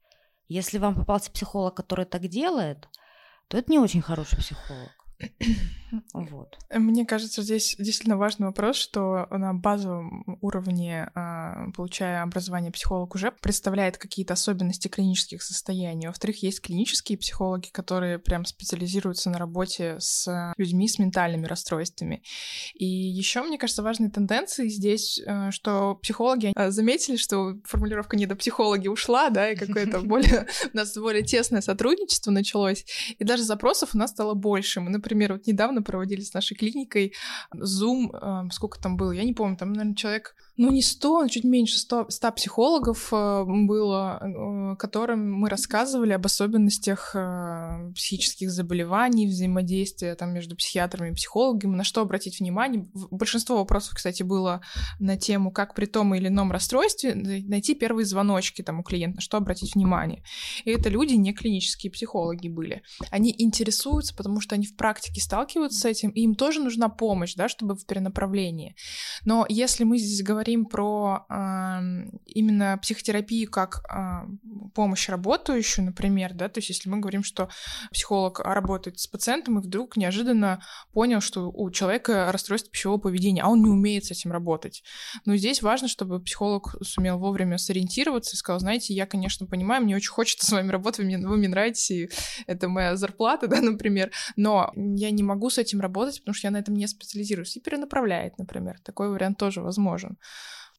Если вам попался психолог, который так делает, то это не очень хороший психолог. Вот. Мне кажется, здесь действительно важный вопрос, что на базовом уровне, а, получая образование, психолог уже представляет какие-то особенности клинических состояний. Во-вторых, есть клинические психологи, которые прям специализируются на работе с людьми с ментальными расстройствами. И еще, мне кажется, важной тенденцией здесь, э, что психологи э, заметили, что формулировка не до психологи ушла, да, и какое-то более у нас более тесное сотрудничество началось, и даже запросов у нас стало больше. Мы, например, вот недавно проводили с нашей клиникой Zoom, э, сколько там было, я не помню, там, наверное, человек ну не 100, а чуть меньше 100, 100 психологов э, было, э, которым мы рассказывали об особенностях э, психических заболеваний, взаимодействия там между психиатрами и психологами, на что обратить внимание. Большинство вопросов, кстати, было на тему, как при том или ином расстройстве найти первые звоночки там у клиента, на что обратить внимание. И это люди не клинические психологи были. Они интересуются, потому что они в практике сталкиваются с этим, и им тоже нужна помощь, да, чтобы в перенаправлении. Но если мы здесь говорим про э, именно психотерапию как э, помощь работающую, например, да, то есть если мы говорим, что психолог работает с пациентом и вдруг неожиданно понял, что у человека расстройство пищевого поведения, а он не умеет с этим работать. Но здесь важно, чтобы психолог сумел вовремя сориентироваться и сказал, знаете, я, конечно, понимаю, мне очень хочется с вами работать, вы мне, вы мне нравитесь, и это моя зарплата, да, например, но я не могу с этим работать, потому что я на этом не специализируюсь, и перенаправляет, например. Такой вариант тоже возможен.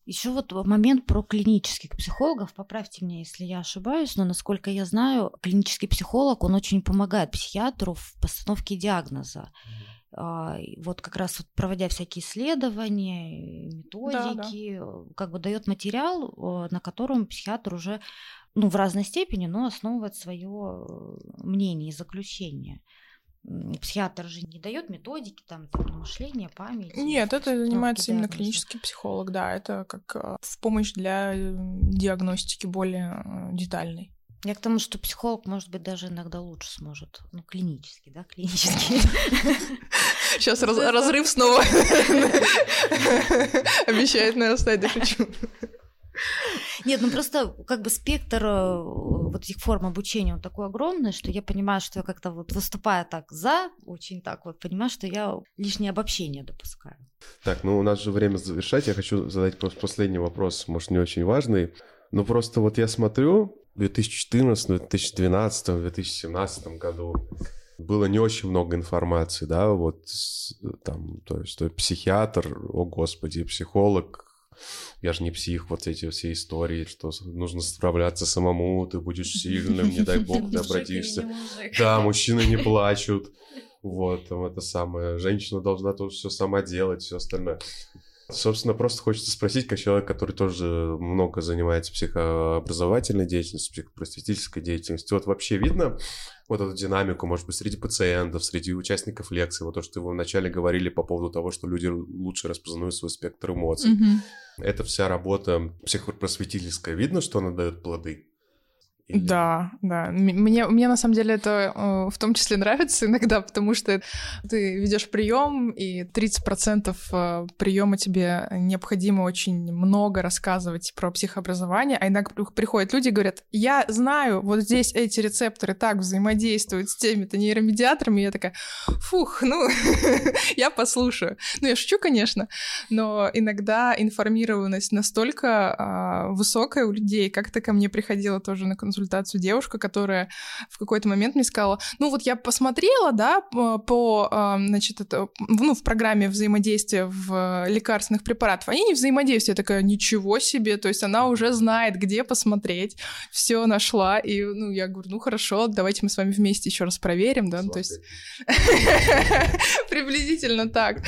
Еще вот момент про клинических психологов. Поправьте меня, если я ошибаюсь, но насколько я знаю, клинический психолог, он очень помогает психиатру в постановке диагноза. Mm-hmm. Вот как раз вот проводя всякие исследования, методики, да, да. как бы дает материал, на котором психиатр уже ну, в разной степени, но основывает свое э, мнение и заключение психиатр же не дает методики там, там мышления, памяти. Нет, это занимается именно клинический психолог, да, это как э, в помощь для э, диагностики более э, детальной. Я к тому, что психолог, может быть, даже иногда лучше сможет. Ну, клинически, да, клинически. Сейчас разрыв снова обещает нарастать, да шучу. Нет, ну просто как бы спектр э, вот этих форм обучения, он такой огромный, что я понимаю, что я как-то вот выступая так за, очень так вот, понимаю, что я лишнее обобщение допускаю. Так, ну у нас же время завершать, я хочу задать просто последний вопрос, может, не очень важный, но просто вот я смотрю, в 2014, 2012, 2017 году было не очень много информации, да, вот там, то есть психиатр, о господи, психолог, я же не псих, вот эти все истории, что нужно справляться самому, ты будешь сильным, не дай бог, ты обратишься. Да, мужчины не плачут. Вот, там это самое. Женщина должна тоже все сама делать, все остальное. Собственно, просто хочется спросить, как человек, который тоже много занимается психообразовательной деятельностью, психопросветительской деятельностью, вот вообще видно вот эту динамику, может быть, среди пациентов, среди участников лекции, вот то, что вы вначале говорили по поводу того, что люди лучше распознают свой спектр эмоций. Mm-hmm. Это вся работа психопросветительская. Видно, что она дает плоды? Или... Да, да. Мне, мне на самом деле это э, в том числе нравится иногда, потому что ты ведешь прием, и 30% э, приема тебе необходимо очень много рассказывать про психообразование, а иногда приходят люди и говорят, я знаю, вот здесь эти рецепторы так взаимодействуют с теми-то нейромедиаторами, и я такая, фух, ну, я послушаю. Ну, я шучу, конечно, но иногда информированность настолько э, высокая у людей, как-то ко мне приходила тоже на консультацию, консультацию девушка, которая в какой-то момент мне сказала, ну вот я посмотрела, да, по, значит, это, ну, в программе взаимодействия в лекарственных препаратов, они не взаимодействуют. Я такая, ничего себе, то есть она уже знает, где посмотреть, все нашла, и, ну, я говорю, ну, хорошо, давайте мы с вами вместе еще раз проверим, да, ну, то есть приблизительно так.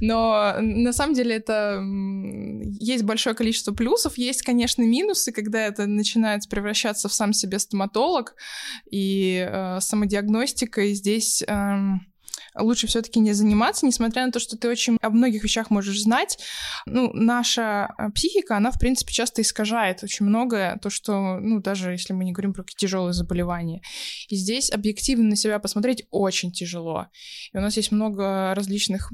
Но на самом деле это есть большое количество плюсов, есть, конечно, минусы, когда это начинает превращаться в сам себе стоматолог, и э, самодиагностикой здесь... Э, лучше все-таки не заниматься, несмотря на то, что ты очень о многих вещах можешь знать. Ну, наша э, психика, она, в принципе, часто искажает очень многое, то, что, ну, даже если мы не говорим про какие тяжелые заболевания. И здесь объективно на себя посмотреть очень тяжело. И у нас есть много различных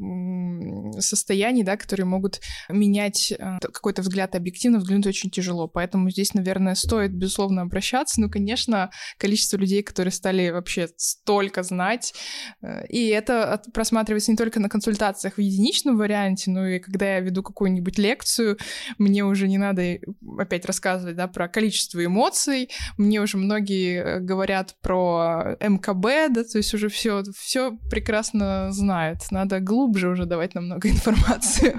состояний, да, которые могут менять э, какой-то взгляд объективно, взглянуть очень тяжело. Поэтому здесь, наверное, стоит, безусловно, обращаться. Ну, конечно, количество людей, которые стали вообще столько знать, э, и это это просматривается не только на консультациях в единичном варианте, но и когда я веду какую-нибудь лекцию, мне уже не надо опять рассказывать да, про количество эмоций, мне уже многие э, говорят про МКБ, да, то есть уже все, все прекрасно знают. Надо глубже уже давать намного информации.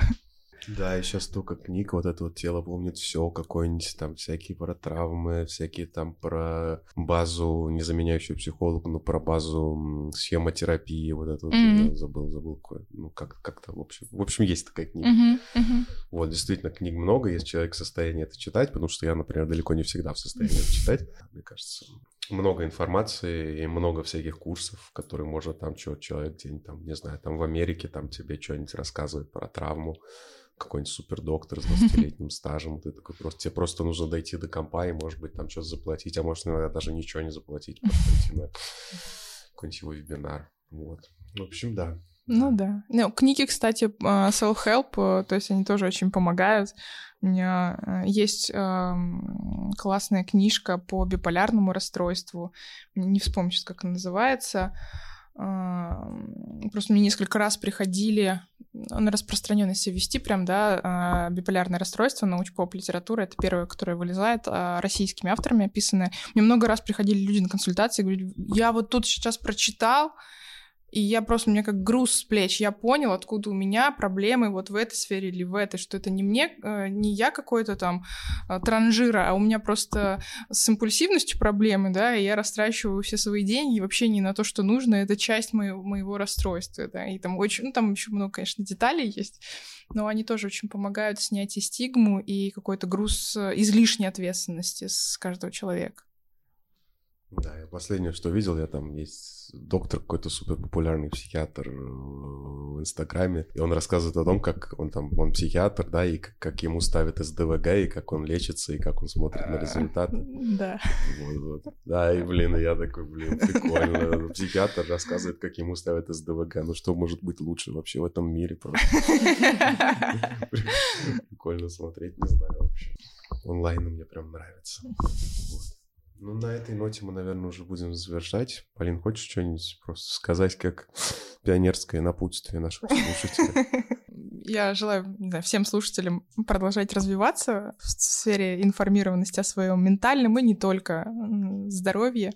Да, еще столько книг, вот это вот тело помнит все, какое-нибудь там всякие про травмы, всякие там про базу, не заменяющую психологу, но про базу схемотерапии, вот это вот, mm-hmm. забыл, забыл, какое, ну как, как-то, в общем, в общем, есть такая книга. Mm-hmm. Mm-hmm. Вот, действительно, книг много, есть человек в состоянии это читать, потому что я, например, далеко не всегда в состоянии это читать, мне кажется, много информации и много всяких курсов, которые можно там что человек день там, не знаю, там в Америке там тебе что-нибудь рассказывает про травму, какой-нибудь супердоктор с 20-летним стажем, ты такой просто, тебе просто нужно дойти до компа и, может быть, там что-то заплатить, а может, иногда даже ничего не заплатить, просто пойти на какой-нибудь его вебинар. Вот. В общем, да. Ну да. Ну, книги, кстати, а, self-help, э, то есть они тоже очень помогают. У меня э, есть э, классная книжка по биполярному расстройству. Не вспомню сейчас, как она называется. Просто мне несколько раз приходили на распространенность вести прям, да, а, биполярное расстройство, научпоп литература, это первое, которое вылезает, а, российскими авторами описанное. Мне много раз приходили люди на консультации, говорят, я вот тут сейчас прочитал, и я просто, у меня как груз с плеч. Я понял, откуда у меня проблемы вот в этой сфере или в этой, что это не мне, э, не я какой-то там э, транжира, а у меня просто с импульсивностью проблемы, да, и я растрачиваю все свои деньги вообще не на то, что нужно, это часть моего, моего расстройства, да, и там очень, ну, там еще много, конечно, деталей есть, но они тоже очень помогают снять и стигму, и какой-то груз э, излишней ответственности с каждого человека. Да, я последнее, что видел, я там есть доктор какой-то супер популярный психиатр э, в Инстаграме, и он рассказывает о том, как он там, он психиатр, да, и как, как ему ставят СДВГ, и как он лечится, и как он смотрит на результаты. Да. Вот, вот. Да, и, блин, я такой, блин, прикольно. Психиатр рассказывает, как ему ставят СДВГ. Ну что может быть лучше вообще в этом мире просто? Прикольно смотреть, не знаю вообще. Онлайн мне прям нравится. Вот. Ну, на этой ноте мы, наверное, уже будем завершать. Полин, хочешь что-нибудь просто сказать, как пионерское напутствие нашим слушателям? Я желаю не знаю, всем слушателям продолжать развиваться в сфере информированности о своем ментальном и не только здоровье.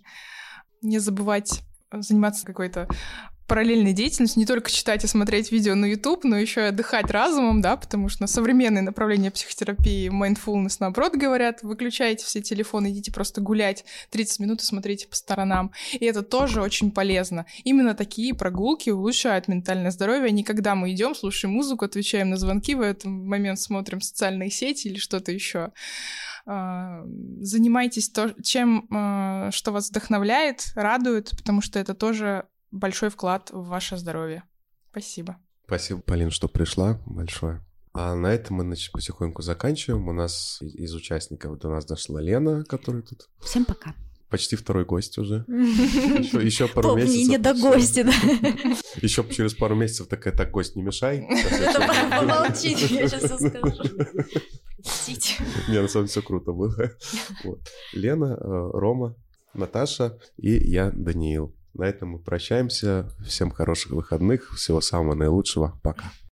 Не забывать заниматься какой-то параллельной деятельностью, не только читать и смотреть видео на YouTube, но еще и отдыхать разумом, да, потому что на современные направления психотерапии mindfulness, наоборот, говорят, выключайте все телефоны, идите просто гулять 30 минут и смотрите по сторонам. И это тоже очень полезно. Именно такие прогулки улучшают ментальное здоровье, не когда мы идем, слушаем музыку, отвечаем на звонки, в этот момент смотрим социальные сети или что-то еще а, занимайтесь то, чем, а, что вас вдохновляет, радует, потому что это тоже большой вклад в ваше здоровье. Спасибо. Спасибо, Полин, что пришла. Большое. А на этом мы значит, потихоньку заканчиваем. У нас из участников до нас дошла Лена, которая тут... Всем пока. почти второй гость уже. Еще, еще пару Помни, месяцев. не до гостя, да. Еще через пару месяцев такая, так, гость, не мешай. Помолчите, я сейчас скажу. Простите. Не, на самом деле все круто было. Вот. Лена, э, Рома, Наташа и я, Даниил. На этом мы прощаемся. Всем хороших выходных, всего самого наилучшего. Пока.